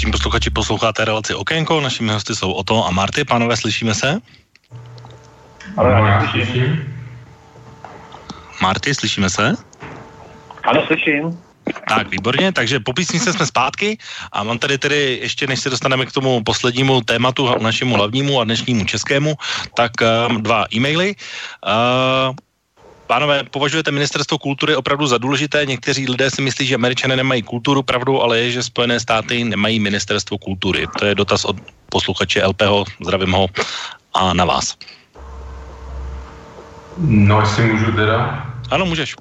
Vaším posluchači posloucháte relaci Okénko, našimi hosty jsou Oto a Marty. Pánové, slyšíme se? Ano, já slyším. Marty, slyšíme se? Ano, slyším. Tak, výborně, takže po písničce jsme zpátky a mám tady tedy, ještě než se dostaneme k tomu poslednímu tématu, našemu hlavnímu a dnešnímu českému, tak um, dva e-maily. Uh, Pánové, považujete ministerstvo kultury opravdu za důležité? Někteří lidé si myslí, že američané nemají kulturu, pravdu, ale je, že Spojené státy nemají ministerstvo kultury. To je dotaz od posluchače LPho, zdravím ho a na vás. No, jestli můžu teda. Ano, můžeš.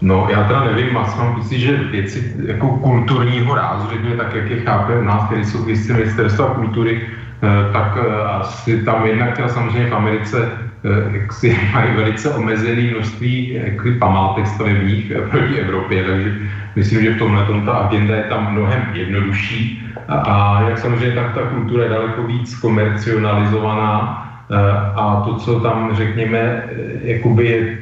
No, já teda nevím, já mám pocit, že věci jako kulturního rázu, řekněme tak, jak je chápe u nás, které jsou věci ministerstva kultury, eh, tak eh, asi tam jednak teda samozřejmě v Americe jak si mají velice omezené množství jakoby, památek stavebních eh, proti Evropě, takže myslím, že v tomhle tom ta agenda je tam mnohem jednodušší. A, a jak samozřejmě tak ta kultura je daleko víc komercionalizovaná eh, a to, co tam řekněme, jakoby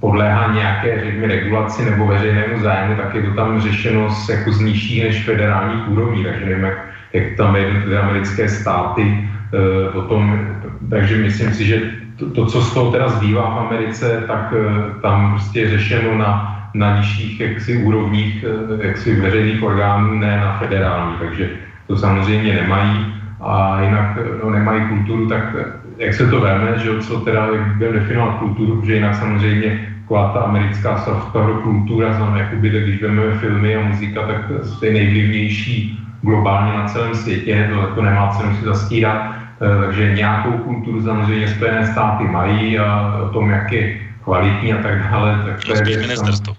podléhá nějaké, řekněme, regulaci nebo veřejnému zájmu, tak je to tam řešeno z, jako z nižší než federální úrovní, takže nevím, jak, jak tam jednotlivé americké státy e, potom, takže myslím si, že to, to, co z toho teda zbývá v Americe, tak eh, tam prostě je řešeno na, na nižších jaksi úrovních eh, jaksi veřejných orgánů, ne na federální, takže to samozřejmě nemají. A jinak no, nemají kulturu, tak eh, jak se to veme, že co teda, byl definovat kulturu, že jinak samozřejmě taková ta americká soft kultura, znamená, jakoby, když vezmeme filmy a muzika, tak to je nejvlivnější globálně na celém světě, to, to nemá cenu si zastírat. Eh, takže nějakou kulturu samozřejmě Spojené státy mají a o tom, jak je kvalitní a tak dále, tak to je ministerstvo.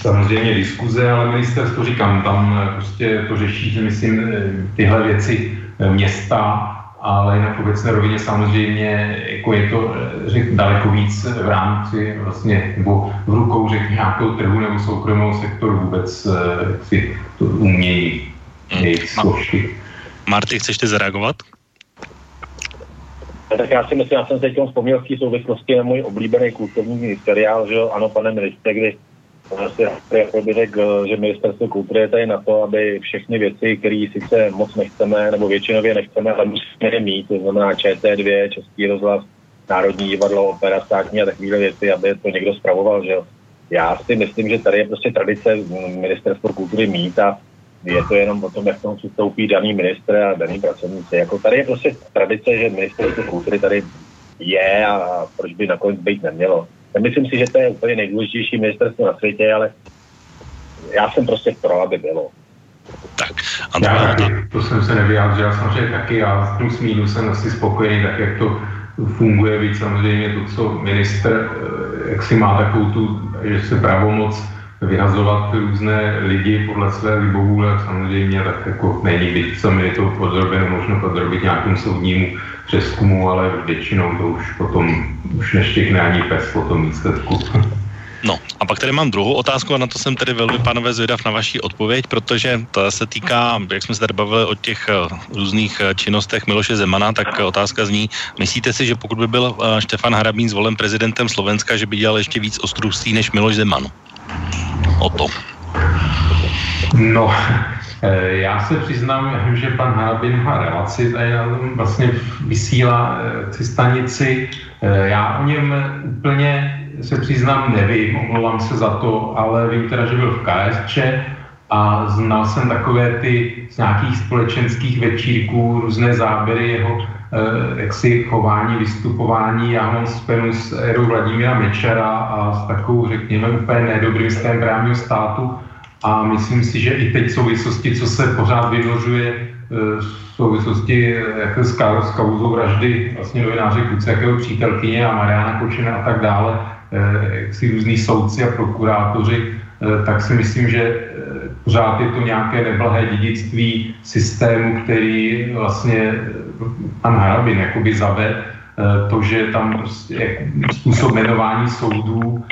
Samozřejmě diskuze, ale ministerstvo říkám, tam eh, prostě to řeší, myslím, eh, tyhle věci města, ale v obecné rovině samozřejmě jako je to řek, daleko víc v rámci vlastně, nebo v rukou řek nějakou trhu nebo soukromého sektoru vůbec si to umějí jejich složky. Marty, chceš ty zareagovat? Tak já si myslím, já jsem se teď vzpomněl v té souvislosti na můj oblíbený kulturní seriál, že ano, pane ministře, kdy vlastně jako by řekl, že ministerstvo kultury je tady na to, aby všechny věci, které sice moc nechceme, nebo většinově nechceme, ale musíme je mít, to znamená ČT2, Český rozhlas, Národní divadlo, opera, státní a takové věci, aby to někdo spravoval, že jo. Já si myslím, že tady je prostě tradice ministerstvo kultury mít a je to jenom o tom, jak tomu přistoupí daný ministr a daný pracovníci. Jako tady je prostě tradice, že ministerstvo kultury tady je a proč by nakonec být nemělo. Já myslím si, že to je úplně nejdůležitější ministerstvo na světě, ale já jsem prostě pro, aby bylo. Tak, já taky, to jsem se nevyjádřil, samozřejmě taky, já plus minus jsem asi spokojený, tak jak to funguje, víc samozřejmě to, co minister, eh, jak si má takovou tu, že se pravomoc vyhazovat různé lidi podle své libovůle samozřejmě tak jako není, byť sami je to podrobeno, možno podrobit nějakým soudnímu přeskumu, ale většinou to už potom už neštěkne ani pes po tom výsledku. No a pak tady mám druhou otázku a na to jsem tedy velmi, pánové, zvědav na vaši odpověď, protože to se týká, jak jsme se tady bavili o těch uh, různých uh, činnostech Miloše Zemana, tak uh, otázka zní, myslíte si, že pokud by byl Štefan Harabín zvolen prezidentem Slovenska, že by dělal ještě víc ostrůstí než Miloš Zeman? O to. No, já se přiznám, že pan Harabin má relaci, tady vlastně vysílá ty stanici. Já o něm úplně se přiznám, nevím, omlouvám se za to, ale vím teda, že byl v KSČ a znal jsem takové ty z nějakých společenských večírků, různé záběry jeho eh, jaksi chování, vystupování. Já mám spenu s Erou Vladimíra Mečera a s takovou, řekněme, úplně nedobrým stavem právního státu a myslím si, že i teď v souvislosti, co se pořád vynořuje eh, v souvislosti jako s, kauzou vraždy vlastně novináře Kuciakého přítelkyně a Mariana Kočena a tak dále, Eh, si různí soudci a prokurátoři, eh, tak si myslím, že eh, pořád je to nějaké neblahé dědictví systému, který vlastně pan Harabin jakoby zaved, to, že tam prostě způsob jmenování soudů,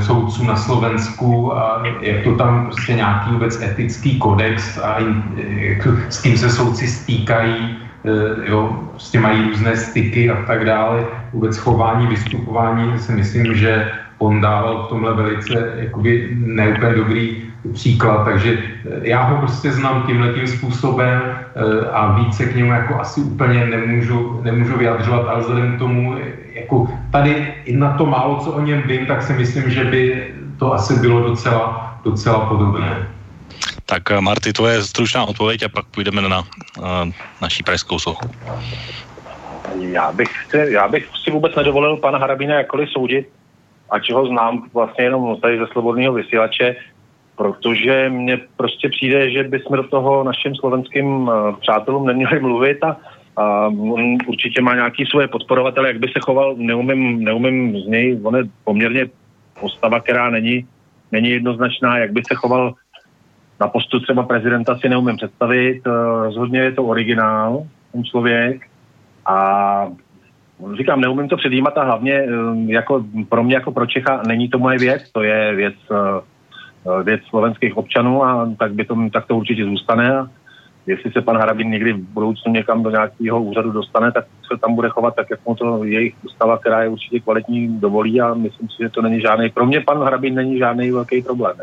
soudců na Slovensku a jak to tam prostě nějaký vůbec etický kodex a s tím se soudci stýkají, Eh, jo, prostě mají různé styky a tak dále. Vůbec chování, vystupování si myslím, že on dával v tomhle velice jakoby neúplně dobrý příklad, takže eh, já ho prostě znám tímhle tím způsobem eh, a více k němu jako asi úplně nemůžu, nemůžu vyjadřovat, ale vzhledem k tomu, jako tady i na to málo, co o něm vím, tak si myslím, že by to asi bylo docela, docela podobné. Tak eh, Marty, to je stručná odpověď a pak půjdeme na uh, naší pražskou sochu. Já bych, já bych si vůbec nedovolil pana Harabina jakkoliv soudit, ač ho znám vlastně jenom tady ze slobodného vysílače, protože mně prostě přijde, že bychom do toho našim slovenským uh, přátelům neměli mluvit a, a on určitě má nějaký svoje podporovatele, jak by se choval, neumím, neumím z něj, on je poměrně postava, která není, není jednoznačná, jak by se choval na postu třeba prezidenta si neumím představit. Eh, rozhodně je to originál, ten člověk. A říkám, neumím to předjímat a hlavně eh, jako pro mě jako pro Čecha není to moje věc, to je věc, eh, věc slovenských občanů a tak, by to, tak to určitě zůstane. A jestli se pan Harabin někdy v budoucnu někam do nějakého úřadu dostane, tak se tam bude chovat tak, jak mu to jejich ústava, která je určitě kvalitní, dovolí a myslím si, že to není žádný, pro mě pan Harabin není žádný velký problém.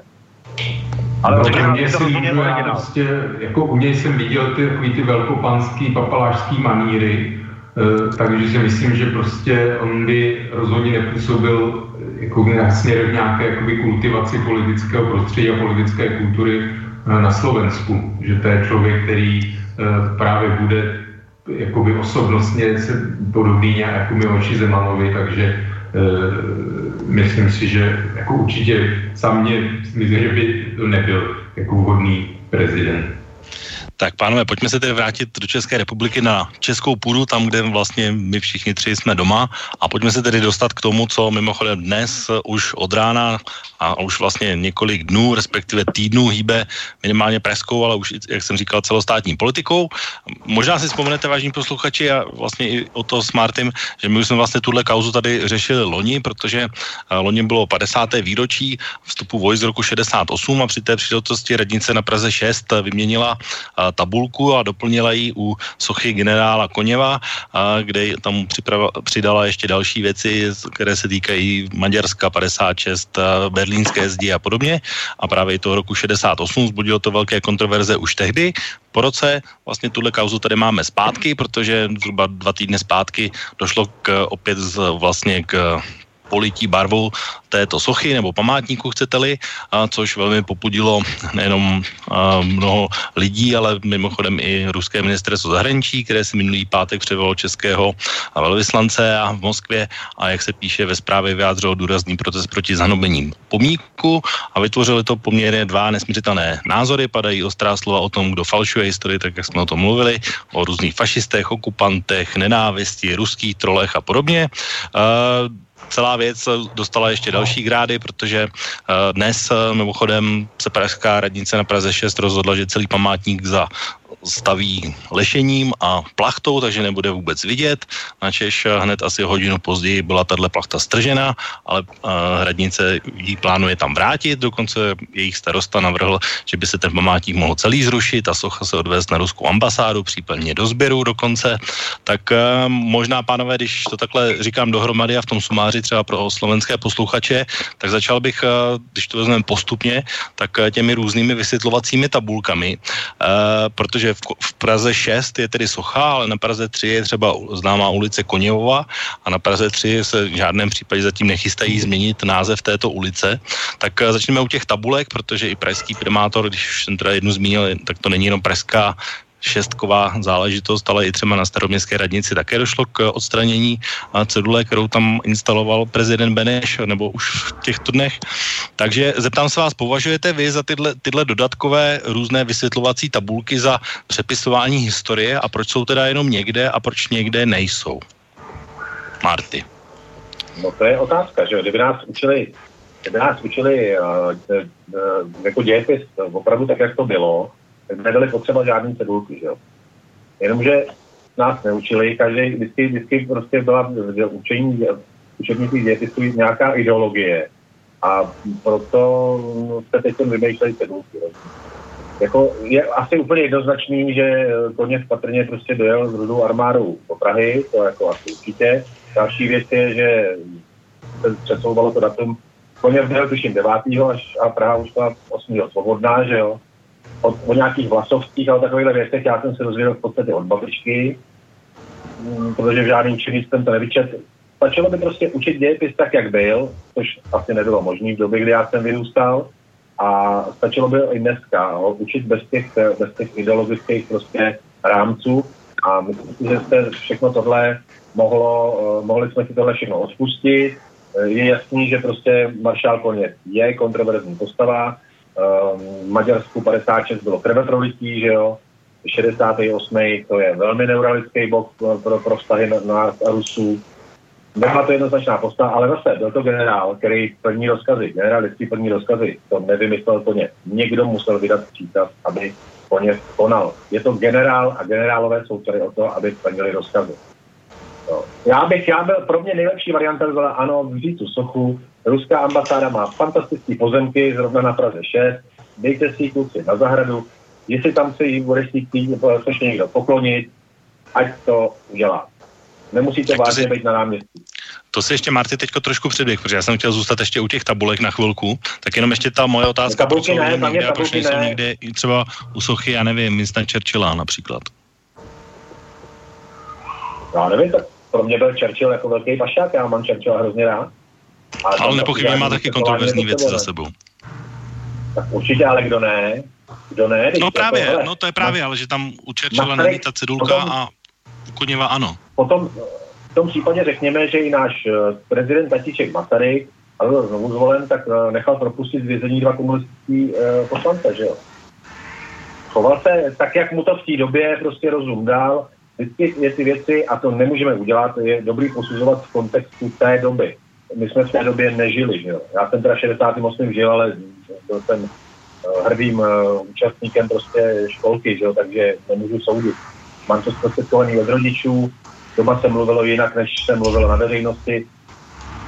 Ale no, mě si líbí, já prostě, jako u něj jsem viděl ty, takový ty velkopanský papalářský maníry, uh, takže si myslím, že prostě on by rozhodně nepůsobil eh, jako směr nějaké jakoby, kultivaci politického prostředí a politické kultury uh, na Slovensku. Že to je člověk, který uh, právě bude jakoby osobnostně se podobný jako oči Zemanovi, takže myslím si, že jako určitě za mě myslím, že by to nebyl jako vhodný prezident. Tak pánové, pojďme se tedy vrátit do České republiky na českou půdu, tam, kde vlastně my všichni tři jsme doma a pojďme se tedy dostat k tomu, co mimochodem dnes už od rána a už vlastně několik dnů, respektive týdnů hýbe minimálně preskou, ale už, jak jsem říkal, celostátní politikou. Možná si vzpomenete, vážní posluchači, a vlastně i o to s Martym, že my už jsme vlastně tuhle kauzu tady řešili loni, protože eh, loni bylo 50. výročí vstupu vojsk z roku 68 a při té příležitosti radnice na Praze 6 vyměnila eh, tabulku a doplnila ji u sochy generála Koněva, kde tam připrava, přidala ještě další věci, které se týkají Maďarska 56, berlínské zdi a podobně. A právě toho roku 68 zbudilo to velké kontroverze už tehdy. Po roce vlastně tuhle kauzu tady máme zpátky, protože zhruba dva týdny zpátky došlo k, opět z, vlastně k polití barvou této sochy nebo památníku, chcete-li, a což velmi popudilo nejenom a, mnoho lidí, ale mimochodem i ruské ministerstvo zahraničí, které si minulý pátek převolilo českého velvyslance a v Moskvě a jak se píše ve zprávě vyjádřilo důrazný protest proti zanobením pomníku a vytvořili to poměrně dva nesměřitelné názory, padají ostrá slova o tom, kdo falšuje historii, tak jak jsme o tom mluvili, o různých fašistech, okupantech, nenávisti, ruských trolech a podobně. Uh, celá věc dostala ještě další grády, protože dnes mimochodem se Pražská radnice na Praze 6 rozhodla, že celý památník za staví lešením a plachtou, takže nebude vůbec vidět. Na Češ hned asi hodinu později byla tahle plachta stržena, ale uh, hradnice ji plánuje tam vrátit, dokonce jejich starosta navrhl, že by se ten památník mohl celý zrušit a socha se odvést na ruskou ambasádu, případně do sběru dokonce. Tak uh, možná, pánové, když to takhle říkám dohromady a v tom sumáři třeba pro slovenské posluchače, tak začal bych, uh, když to vezmeme postupně, tak těmi různými vysvětlovacími tabulkami, protože v, v Praze 6 je tedy socha, ale na Praze 3 je třeba známá ulice Koněvova a na Praze 3 se v žádném případě zatím nechystají změnit název této ulice. Tak eh, začneme u těch tabulek, protože i pražský primátor, když už jsem teda jednu zmínil, tak to není jenom pražská šestková záležitost, ale i třeba na staroměstské radnici také došlo k odstranění cedule, kterou tam instaloval prezident Beneš, nebo už v těchto dnech. Takže zeptám se vás, považujete vy za tyhle, tyhle dodatkové různé vysvětlovací tabulky za přepisování historie a proč jsou teda jenom někde a proč někde nejsou? Marty. No to je otázka, že kdyby nás učili, kdyby nás učili uh, uh, jako dějepis opravdu tak, jak to bylo, tak nebyly potřeba žádný cedulky, že jo. Jenomže nás neučili, každý vždycky, vždycky prostě byla v učení učebnicích dějepisů nějaká ideologie a proto se teď vymýšlejí cedulky. Jo. Jako je asi úplně jednoznačný, že Koněv patrně prostě dojel s rudou armádou do Prahy, to jako asi určitě. Další věc je, že se přesouvalo to datum. Koněv byl tuším 9. až a Praha už byla 8. svobodná, že jo o, o nějakých vlasovských a o takovýchhle věcech já jsem se dozvěděl v podstatě od babičky, mm, protože v žádným učení jsem to nevyčet. Stačilo by prostě učit dějepis tak, jak byl, což asi nebylo možné v době, kdy já jsem vyrůstal, a stačilo by i dneska ho učit bez těch, bez těch ideologických prostě rámců a myslím si, že jste všechno tohle mohlo, eh, mohli jsme si tohle všechno odpustit. Je jasný, že prostě maršál Koně je kontroverzní postava, v Maďarsku 56 bylo krveprolití, že jo, 68. to je velmi neuralický bok pro, pro vztahy na, na Rusů. Nebyla to jednoznačná postava, ale zase byl to generál, který plní rozkazy, vždycky plní rozkazy, to nevymyslel ně. Někdo musel vydat příkaz, aby ně konal. Je to generál a generálové jsou tady o to, aby plnili rozkazy. No. Já bych, já byl, pro mě nejlepší varianta byla, ano, vzít tu sochu, Ruská ambasáda má fantastické pozemky, zrovna na Praze 6. Dejte si kluci na zahradu. Jestli tam se jí bude chtít což někdo poklonit, ať to udělá. Nemusíte tak vážně si... být na náměstí. To si ještě, Marty, teďko trošku předběh, protože já jsem chtěl zůstat ještě u těch tabulek na chvilku. Tak jenom ještě ta moje otázka, proč jsou ne, někde a proč nejsou někde třeba u sochy, já nevím, Winston Churchilla například. Já nevím, tak pro mě byl Churchill jako velký pašák, já mám Churchilla hrozně rád. Ale, ale nepochybně má taky kontroverzní věci za sebou. Tak určitě, ale kdo ne? Kdo ne? No právě, to, no to je právě, ale že tam u Churchilla není ta cedulka potom, a u Koněva ano. Potom v tom případě řekněme, že i náš eh, prezident Tatiček Masaryk, ale byl znovu zvolen, tak eh, nechal propustit z vězení dva komunistický uh, poslance, že jo. Choval se tak, jak mu to v té době prostě rozum dal. Vždycky je ty věci, a to nemůžeme udělat, je dobrý posuzovat v kontextu té doby my jsme v té době nežili, že jo. Já jsem teda 68. žil, ale byl jsem eh, hrdým uh, účastníkem prostě školky, že jo, takže nemůžu soudit. Mám to zprostředkovaný od rodičů, doma se mluvilo jinak, než se mluvilo na veřejnosti.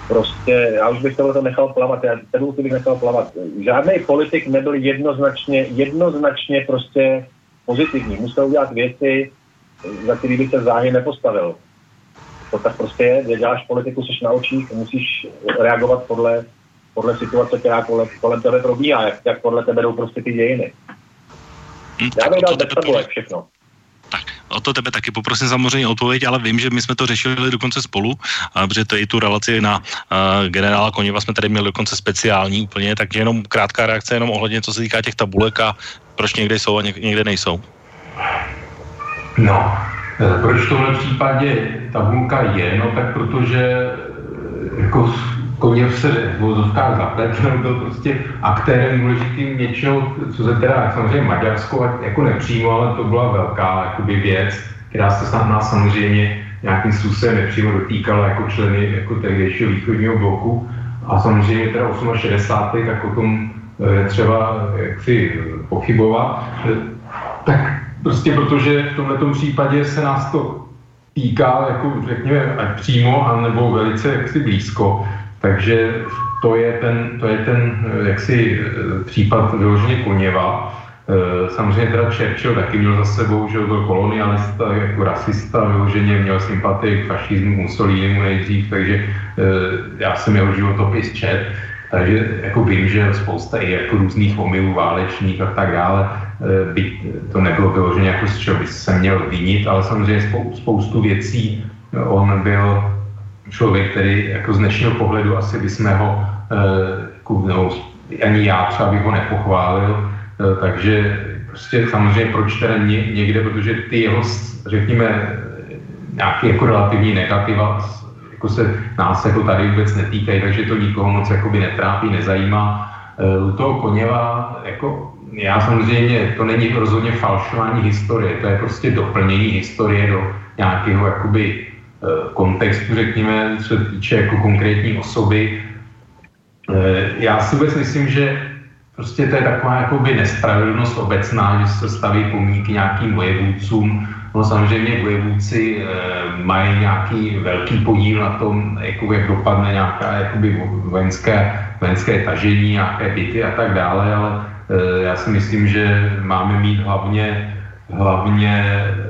Prostě já už bych tohle nechal plavat, já ten bych nechal plavat. Žádný politik nebyl jednoznačně, jednoznačně prostě pozitivní. Musel udělat věci, za který bych se záhy nepostavil to tak prostě je, děláš politiku, jsi na očích, musíš reagovat podle, podle situace, která kolem, kolem tebe probíhá, jak, jak podle tebe jdou prostě ty dějiny. Hmm, Já bych dal bez tabulek všechno. Tak, o to tebe taky poprosím samozřejmě odpověď, ale vím, že my jsme to řešili dokonce spolu, a, protože to i tu relaci na uh, generála Koněva jsme tady měli dokonce speciální úplně, takže jenom krátká reakce jenom ohledně, co se týká těch tabulek a proč někde jsou a někde nejsou. No, Eh, proč v tomhle případě tabulka je? No tak protože eh, jako Koněv se v vozovkách zapletl, byl prostě aktérem důležitým něčeho, co se teda samozřejmě Maďarsko jako nepřímo, ale to byla velká jakoby, věc, která se snad nás samozřejmě nějakým způsobem nepřímo dotýkala jako členy jako tehdejšího východního bloku. A samozřejmě teda 68. tak o tom je třeba jaksi pochybovat. Tak prostě protože v tomto případě se nás to týká, jako řekněme, ať přímo, anebo velice jaksi blízko. Takže to je ten, to je ten jaksi případ vyloženě Koněva. Eh, samozřejmě teda Churchill taky měl za sebou, že byl kolonialista, jako rasista, vyloženě měl sympatii k fašismu, Mussolinimu nejdřív, takže eh, já jsem jeho životopis čet, takže jako vím, že spousta i jako různých omylů válečných a tak dále, eh, by to nebylo vyloženě jako z čeho by se měl vinit, ale samozřejmě spou, spoustu věcí on byl člověk, který jako z dnešního pohledu asi bychom ho, no, ani já třeba bych ho nepochválil, Eh, takže prostě samozřejmě proč teda ně, někde, protože ty jeho, řekněme, nějaké jako relativní negativa jako se nás jako tady vůbec netýkají, takže to nikoho moc jakoby netrápí, nezajímá. Eh, u toho Koněva, jako já samozřejmě, to není rozhodně falšování historie, to je prostě doplnění historie do nějakého jakoby eh, kontextu, řekněme, co se týče jako konkrétní osoby. Já si vůbec myslím, že Prostě to je taková jakoby nespravedlnost obecná, že se staví pomníky nějakým vojevůdcům. No samozřejmě vojevůdci e, mají nějaký velký podíl na tom, jako jak dopadne nějaká jakoby vojenské, vojenské tažení, nějaké byty a tak dále, ale já si myslím, že máme mít hlavně hlavně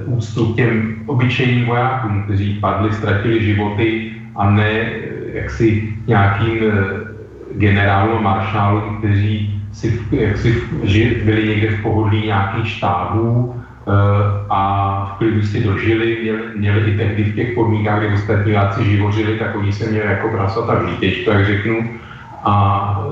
úctu k těm obyčejným vojákům, kteří padli, ztratili životy a ne jaksi nějakým e, generálům, maršálům, kteří si, jak si ži, byli někde v pohodlí nějakých štábů a v klidu si dožili, měli, měli i tehdy v těch podmínkách, kde ostatní láci živořili, tak oni se měli jako prasata v lítečku, jak řeknu. A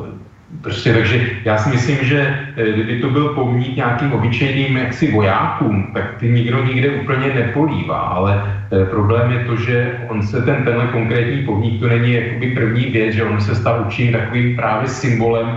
prostě takže já si myslím, že eh, kdyby to byl pomník nějakým obyčejným jaksi vojákům, tak ty nikdo nikde úplně nepolívá, ale e, problém je to, že on se ten tenhle konkrétní pomník, to není jakoby první věc, že on se stal určitým takovým právě symbolem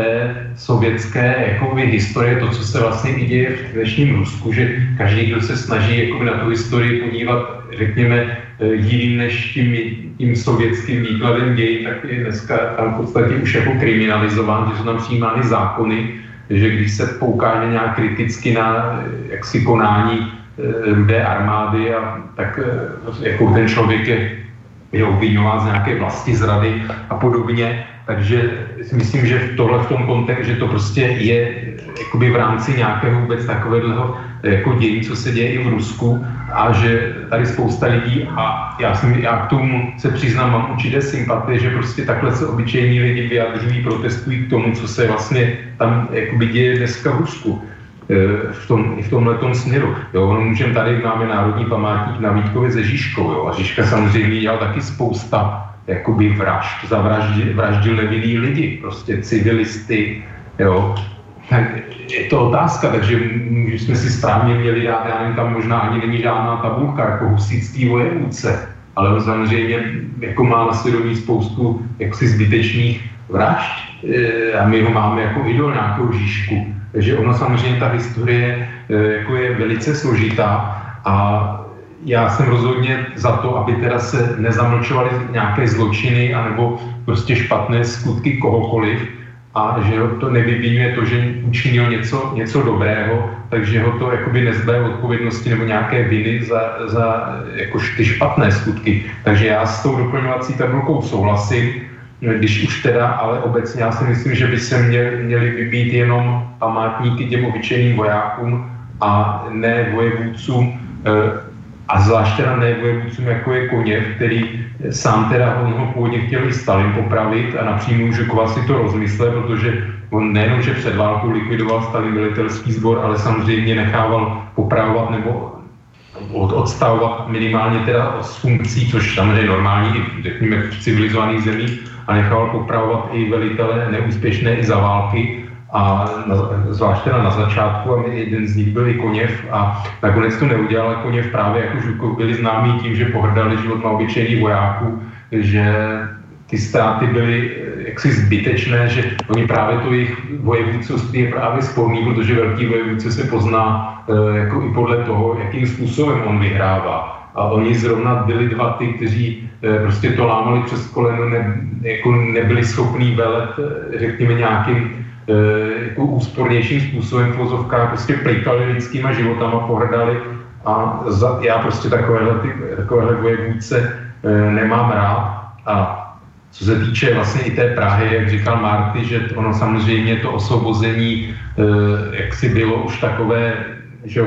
té sovětské jakoby, historie, to, co se vlastně i děje v dnešním Rusku, že každý, kdo se snaží jakoby, na tu historii podívat, řekněme, eh, jiným než tím, tím sovětským výkladem dějí, tak je dneska tam v podstatě už jako kriminalizován, že jsou tam přijímány zákony, že když se poukáže nějak kriticky na eh, jaksi konání e, rudé armády, a, tak e, jako ten člověk je, je obvinován z nějaké vlasti zrady a podobně, takže si myslím, že tohle v tom kontextu, že to prostě je jakoby v rámci nějakého vůbec takového jako dění, co se děje i v Rusku a že tady spousta lidí a já, si, já k tomu se přiznám, mám určité sympatie, že prostě takhle se obyčejní lidi vyjadřují, protestují k tomu, co se vlastně tam jakoby děje dneska v Rusku e, v, tom, i v tomhle směru. Jo, ono můžeme tady, máme národní památník na Vítkovi ze Žižkou, jo, a Žižka samozřejmě dělal taky spousta jakoby vražd, zavraždil vraždil nevinný lidi, prostě civilisty, jo. Tak je to otázka, takže my jsme si správně měli dát, já nevím, tam možná ani není žádná tabulka, jako husitský vojevůdce, ale on samozřejmě jako má na svědomí spoustu jaksi zbytečných vražd e, a my ho máme jako idol nějakou žížku. Takže ono samozřejmě ta historie e, jako je velice složitá a já jsem rozhodně za to, aby teda se nezamlčovaly nějaké zločiny anebo prostě špatné skutky kohokoliv a že to nevyvinuje to, že učinil něco, něco dobrého, takže ho to jakoby nezbaje odpovědnosti nebo nějaké viny za, za jako ty špatné skutky. Takže já s tou doplňovací tabulkou souhlasím, když už teda, ale obecně já si myslím, že by se měli, měli vybít jenom památníky těm obyčejným vojákům a ne vojevůdcům, eh, a zvláště na nevojevůdcům, jako je Koněv, který sám teda on ho původně chtěl i Stalin popravit a napřímo Užukova si to rozmyslel, protože on nejenom, že před válkou likvidoval Stalin velitelský sbor, ale samozřejmě nechával popravovat nebo od, odstavovat minimálně teda z funkcí, což samozřejmě normální, řekněme v civilizovaných zemích, a nechával popravovat i velitele neúspěšné i za války a na, zvlášť teda na začátku, a jeden z nich byl i Koněv a nakonec to neudělal Koněv právě jako Žukov byli známí tím, že pohrdali život na obyčejných vojáků, že ty ztráty byly eh, jaksi zbytečné, že oni právě to jejich vojevůdcovství je právě sporný, protože velký vojevůdce se pozná e, jako i podle toho, jakým způsobem on vyhrává. a oni zrovna byli dva ty, kteří eh, prostě to lámali přes koleno, ne, jako nebyli schopní velet, řekněme, nějakým jako úspornějším způsobem v prostě plikali lidskýma životama, pohrdali a za, já prostě takovéhle, ty, takovéhle vojevůdce nemám rád. A co se týče vlastně i té Prahy, jak říkal Marty, že ono samozřejmě to osvobození, jak si bylo už takové, že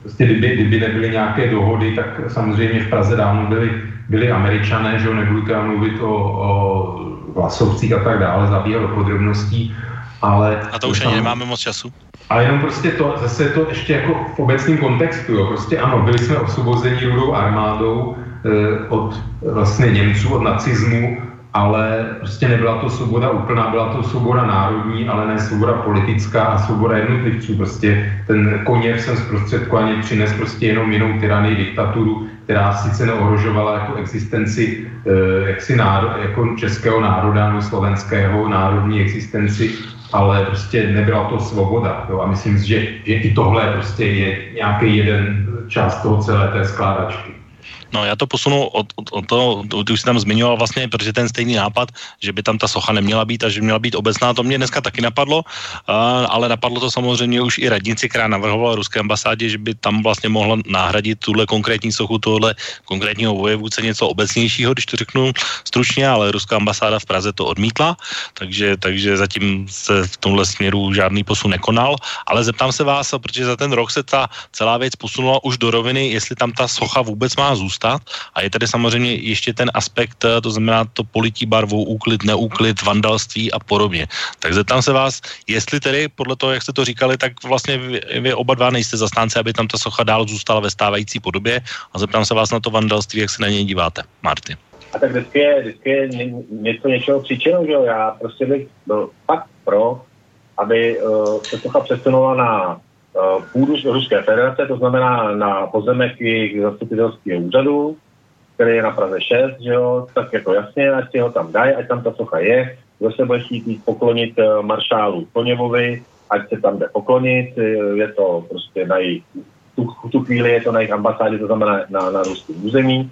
prostě kdyby, kdyby nebyly nějaké dohody, tak samozřejmě v Praze dávno byli, byli američané, že jo, nebudu teda mluvit o, o vlasovcích a tak dále, zabíhat do podrobností, ale... A to už ani nemáme moc času. Ale jenom prostě to, zase to ještě jako v obecném kontextu, jo. prostě ano, byli jsme osvobozeni rudou armádou e, od vlastně Němců, od nacismu, ale prostě nebyla to svoboda úplná, byla to svoboda národní, ale ne svoboda politická a svoboda jednotlivců. Prostě ten koněv jsem zprostředkovaně přines prostě jenom jinou tyranii, diktaturu, která sice neohrožovala jako existenci eh, jaksi národ, jako českého národa nebo slovenského národní existenci, ale prostě nebyla to svoboda. Jo? A myslím si, že, že i tohle prostě je nějaký jeden část toho celé té skládačky. No já to posunu od, od, od toho, ty už jsi tam zmiňoval vlastně, protože ten stejný nápad, že by tam ta socha neměla být a že měla být obecná, to mě dneska taky napadlo, uh, ale napadlo to samozřejmě už i radnici, která navrhovala ruské ambasádě, že by tam vlastně mohla nahradit tuhle konkrétní sochu tohle konkrétního vojevůdce něco obecnějšího, když to řeknu stručně, ale ruská ambasáda v Praze to odmítla, takže, takže zatím se v tomhle směru žádný posun nekonal, ale zeptám se vás, protože za ten rok se ta celá věc posunula už do roviny, jestli tam ta socha vůbec má zůstat stát. A je tady samozřejmě ještě ten aspekt, eh, to znamená to polití barvou, úklid, neúklid, vandalství a podobně. Tak zeptám se vás, jestli tedy podle toho, jak jste to říkali, tak vlastně vy, vy oba dva nejste zastánce, aby tam ta socha dál zůstala ve stávající podobě a zeptám se vás na to vandalství, jak se na něj díváte. Marty. A tak vždycky je, vždycky je něco něčeho příčinou, že jo? Já prostě bych byl fakt pro, aby uh, se socha přesunula na půdu Ruské federace, to znamená na pozemek jejich zastupitelského úřadu, který je na Praze 6, že jo, tak jako jasně, ať si ho tam dají, ať tam ta socha je, kdo se bude chtít poklonit eh, maršálu Koněvovi, ať se tam jde poklonit, eh, je to prostě na jejich, tu, tu chvíli je to na jejich ambasádě, to znamená na, na ruském území,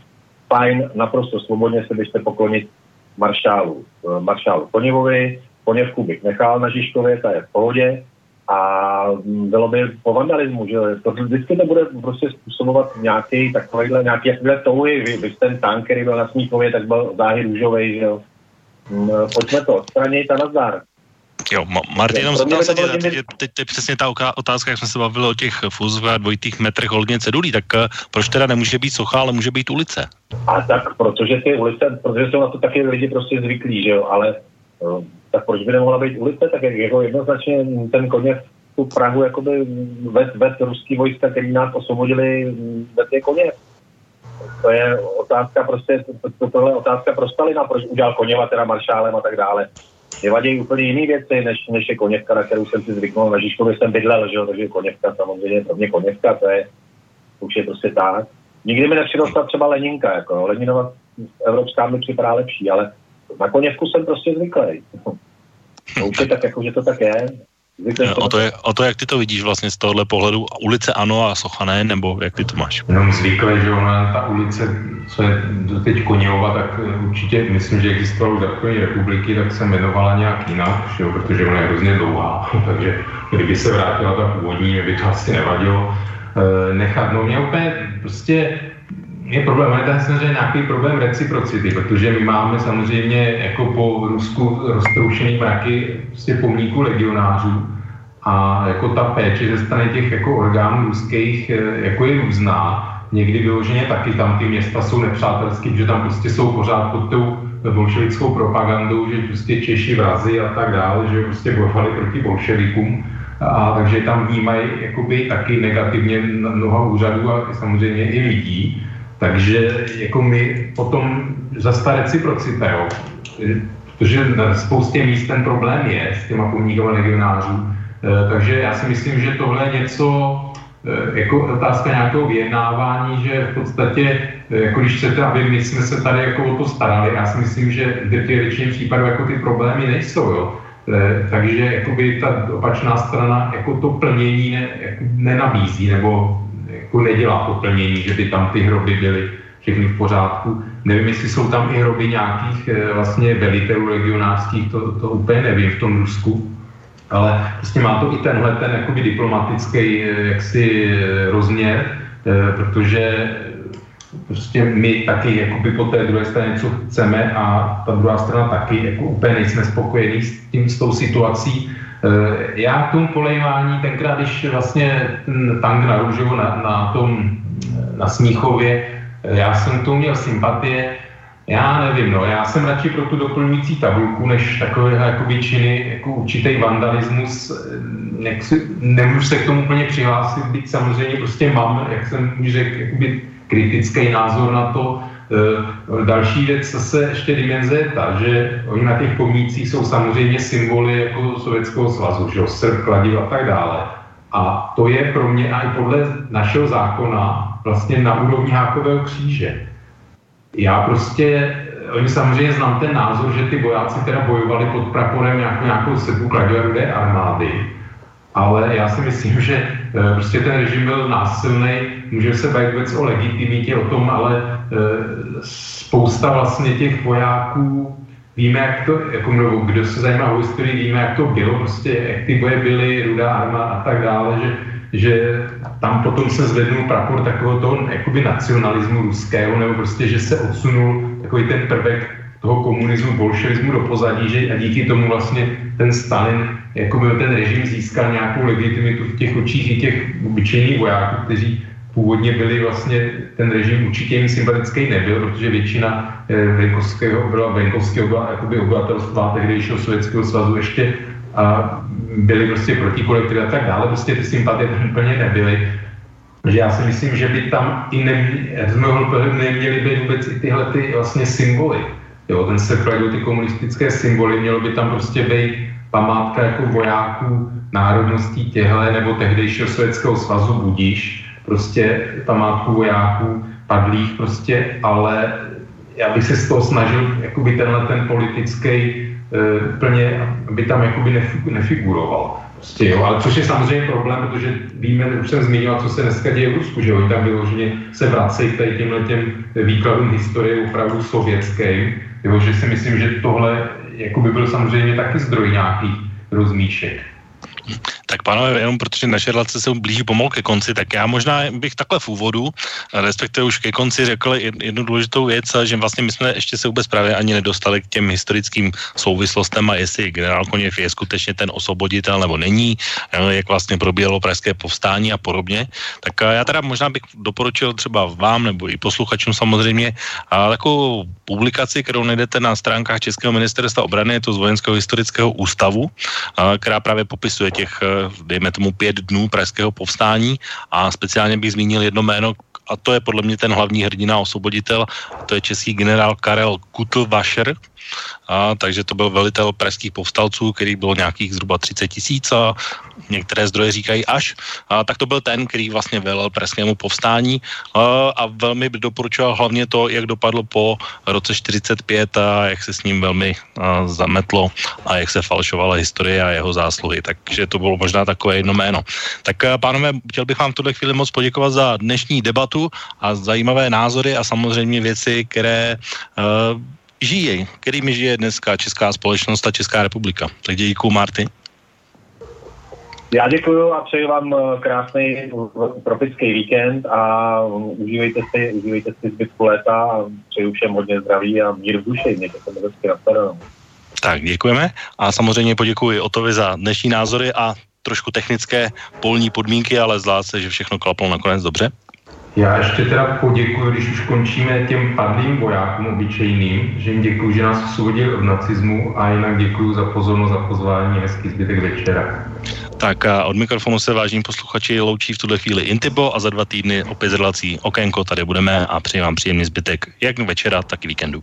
fajn, naprosto svobodně se běžte poklonit maršálu, maršálu Koněvovi, Koněvku bych nechal na Žižkově, ta je v pohodě, a bylo by po vandalismu, že to vždycky to bude prostě způsobovat nějaký takovýhle, nějaký jakýhle touhy, vy, vy ten tank, který byl na Smíchově, tak byl záhy růžový, že jo. Mm, pojďme to odstranit a nazdar. Jo, Martin, jenom zeptal se tě, teď, teď, teď přesně ta otázka, jak jsme se bavili o těch fuzových a dvojitých metrech hodně cedulí, tak uh, proč teda nemůže být socha, ale může být ulice? A tak, protože ty ulice, protože jsou na to taky lidi prostě zvyklí, že jo, ale uh, tak proč by nemohla být ulice, tak jako jednoznačně ten koně tu Prahu jakoby ved, ved ruský vojska, který nás osvobodili, ved je koně. To je otázka prostě, to, tohle je otázka pro Stalina, proč udělal Koněva teda maršálem a tak dále. Mě vadí úplně jiné věci, než, než je Koněvka, na kterou jsem si zvyknul. Na Žižkově jsem bydlel, že jo, takže Koněvka samozřejmě pro mě Koněvka, to je, už je prostě tak. Nikdy mi nepřidostala třeba Leninka, jako Leninova evropská mi připadá lepší, ale na koněvku jsem prostě zvyklý. To už je tak, jako, že to tak je. No, o, to je, o to, jak ty to vidíš vlastně z tohohle pohledu, ulice ano a socha ne, nebo jak ty to máš? Jenom zvyklé, že ona, ta ulice, co je teď Koněva, tak určitě myslím, že existovala už za republiky, tak se jmenovala nějak jinak, že jo, protože ona je hrozně dlouhá, takže kdyby se vrátila ta původní, by to asi nevadilo e, nechat. No mě úplně prostě je problém, ale je samozřejmě nějaký problém reciprocity, protože my máme samozřejmě jako po Rusku roztroušený mraky prostě pomníků legionářů a jako ta péče ze strany těch jako orgánů ruských eh, jako je různá. Někdy vyloženě taky tam ty města jsou nepřátelské, že tam prostě jsou pořád pod tou bolševickou propagandou, že prostě Češi vrazy a tak dále, že prostě bojovali proti bolševikům. A takže tam vnímají jakoby taky negativně mnoha úřadů a samozřejmě i lidí. Takže jako my potom zase ta reciprocita, jo, protože na spoustě míst ten problém je s těma pomníkama legionářů. E, takže já si myslím, že tohle je něco, e, jako otázka nějakého vyjednávání, že v podstatě, e, jako když chcete, aby my jsme se tady jako o to starali, já si myslím, že v většině případů jako ty problémy nejsou, jo. Takže jakoby ta opačná strana jako to plnění ne, jako nenabízí, nebo jako nedělá poplnění, že by tam ty hroby byly všechny v pořádku. Nevím, jestli jsou tam i hroby nějakých e, vlastně velitelů regionářských, to, to úplně nevím v tom Rusku, ale prostě má to i tenhle ten jakoby diplomatický jaksi rozměr, protože prostě my taky jakoby po té druhé straně něco chceme a ta druhá strana taky jako úplně nejsme spokojení s tím, s tou situací. Eh, já k tomu polejvání tenkrát, když vlastně ten tank na Růžovu na, na tom, na Smíchově, eh, já jsem k měl sympatie, já nevím, no, já jsem radši pro tu doplňující tabulku, než takové jakoby činy, jako určitý vandalismus. Eh, Nechci, nemůžu se k tomu úplně přihlásit, byť samozřejmě prostě mám, jak jsem řekl, kritický názor na to. E, další věc zase ještě dimenze je ta, že oni na těch pomnících jsou samozřejmě symboly jako Sovětského svazu, že jo, kladiv a tak dále. A to je pro mě i podle našeho zákona vlastně na úrovni hákového kříže. Já prostě, oni samozřejmě znám ten názor, že ty vojáci teda bojovali pod praporem nějakou, nějakou srpu kladivarudé armády, ale já si myslím, že e, prostě ten režim byl násilný, může se bavit vůbec o legitimitě, o tom, ale e, spousta vlastně těch vojáků, víme, jak to, jako mluvu, kdo se zajímá o historii, víme, jak to bylo, prostě jak ty boje byly, rudá armáda a tak dále, že, že tam potom se zvednul prapor takového toho jakoby nacionalismu ruského, nebo prostě, že se odsunul takový ten prvek toho komunismu, bolševismu do pozadí, že a díky tomu vlastně ten Stalin, jako by ten režim získal nějakou legitimitu v těch očích i těch obyčejných vojáků, kteří původně byli vlastně, ten režim určitě jim sympatický nebyl, protože většina eh, venkovského, byla venkovského jakoby obyvatelstva tehdejšího Sovětského svazu ještě a byli prostě proti kolektivy a tak dále, prostě ty sympatie tam úplně nebyly. Takže já si myslím, že by tam i neměli, z mého pohledu neměly být vůbec i tyhle ty vlastně symboly Jo, ten se ty komunistické symboly, mělo by tam prostě být památka jako vojáků národností těhle nebo tehdejšího Sovětského svazu Budíš, prostě památku vojáků padlých prostě, ale já bych se z toho snažil jakoby tenhle ten politický uh, úplně, aby tam jakoby nefiguroval. Prostě, jo, ale což je samozřejmě problém, protože víme, už jsem zmiňoval, co se dneska děje v Rusku, že oni tam vyloženě se vracejí k tady těmhle těm výkladům historie opravdu sovětským, jo, že si myslím, že tohle jako by byl samozřejmě taky zdroj nějakých rozmíšek. Tak pánové, jenom protože naše relace se blíží pomalu ke konci, tak já možná bych takhle v úvodu, respektive už ke konci řekl jednu důležitou věc, že vlastně my jsme ještě se vůbec právě ani nedostali k těm historickým souvislostem a jestli generál Koněv je skutečně ten osvoboditel nebo není, jak vlastně probíhalo pražské povstání a podobně. Tak já teda možná bych doporučil třeba vám nebo i posluchačům samozřejmě takovou publikaci, kterou najdete na stránkách Českého ministerstva obrany, je to z Vojenského historického ústavu, která právě popisuje těch dejme tomu pět dnů pražského povstání. A speciálně bych zmínil jedno jméno, a to je podle mě ten hlavní hrdina, osvoboditel, a to je český generál Karel Kutlvašer, a, takže to byl velitel pražských povstalců, který bylo nějakých zhruba 30 tisíc a některé zdroje říkají až. A, tak to byl ten, který vlastně velel pražskému povstání a, a velmi doporučoval hlavně to, jak dopadlo po roce 45 a jak se s ním velmi a, zametlo a jak se falšovala historie a jeho zásluhy. Takže to bylo možná takové jedno jméno. Tak pánové, chtěl bych vám v tuhle chvíli moc poděkovat za dnešní debatu a zajímavé názory a samozřejmě věci, které uh, žijí, kterými žije dneska česká společnost a Česká republika. Tak děkuji, Marty. Já děkuji a přeji vám eh, krásný tropický víkend a užívejte si, užívejte si zbytku léta a přeji všem hodně zdraví a mír v duši. Mějte se hezky na Tak děkujeme a samozřejmě poděkuji Otovi za dnešní názory a trošku technické polní podmínky, ale zdá se, že všechno klaplo nakonec dobře. Já ještě teda poděkuji, když už končíme těm padlým vojákům obyčejným, že jim děkuji, že nás osvobodil od nacismu a jinak děkuji za pozornost, za pozvání, hezký zbytek večera. Tak a od mikrofonu se vážní posluchači loučí v tuhle chvíli Intibo a za dva týdny opět relací Okénko tady budeme a přeji vám příjemný zbytek jak večera, tak i víkendu.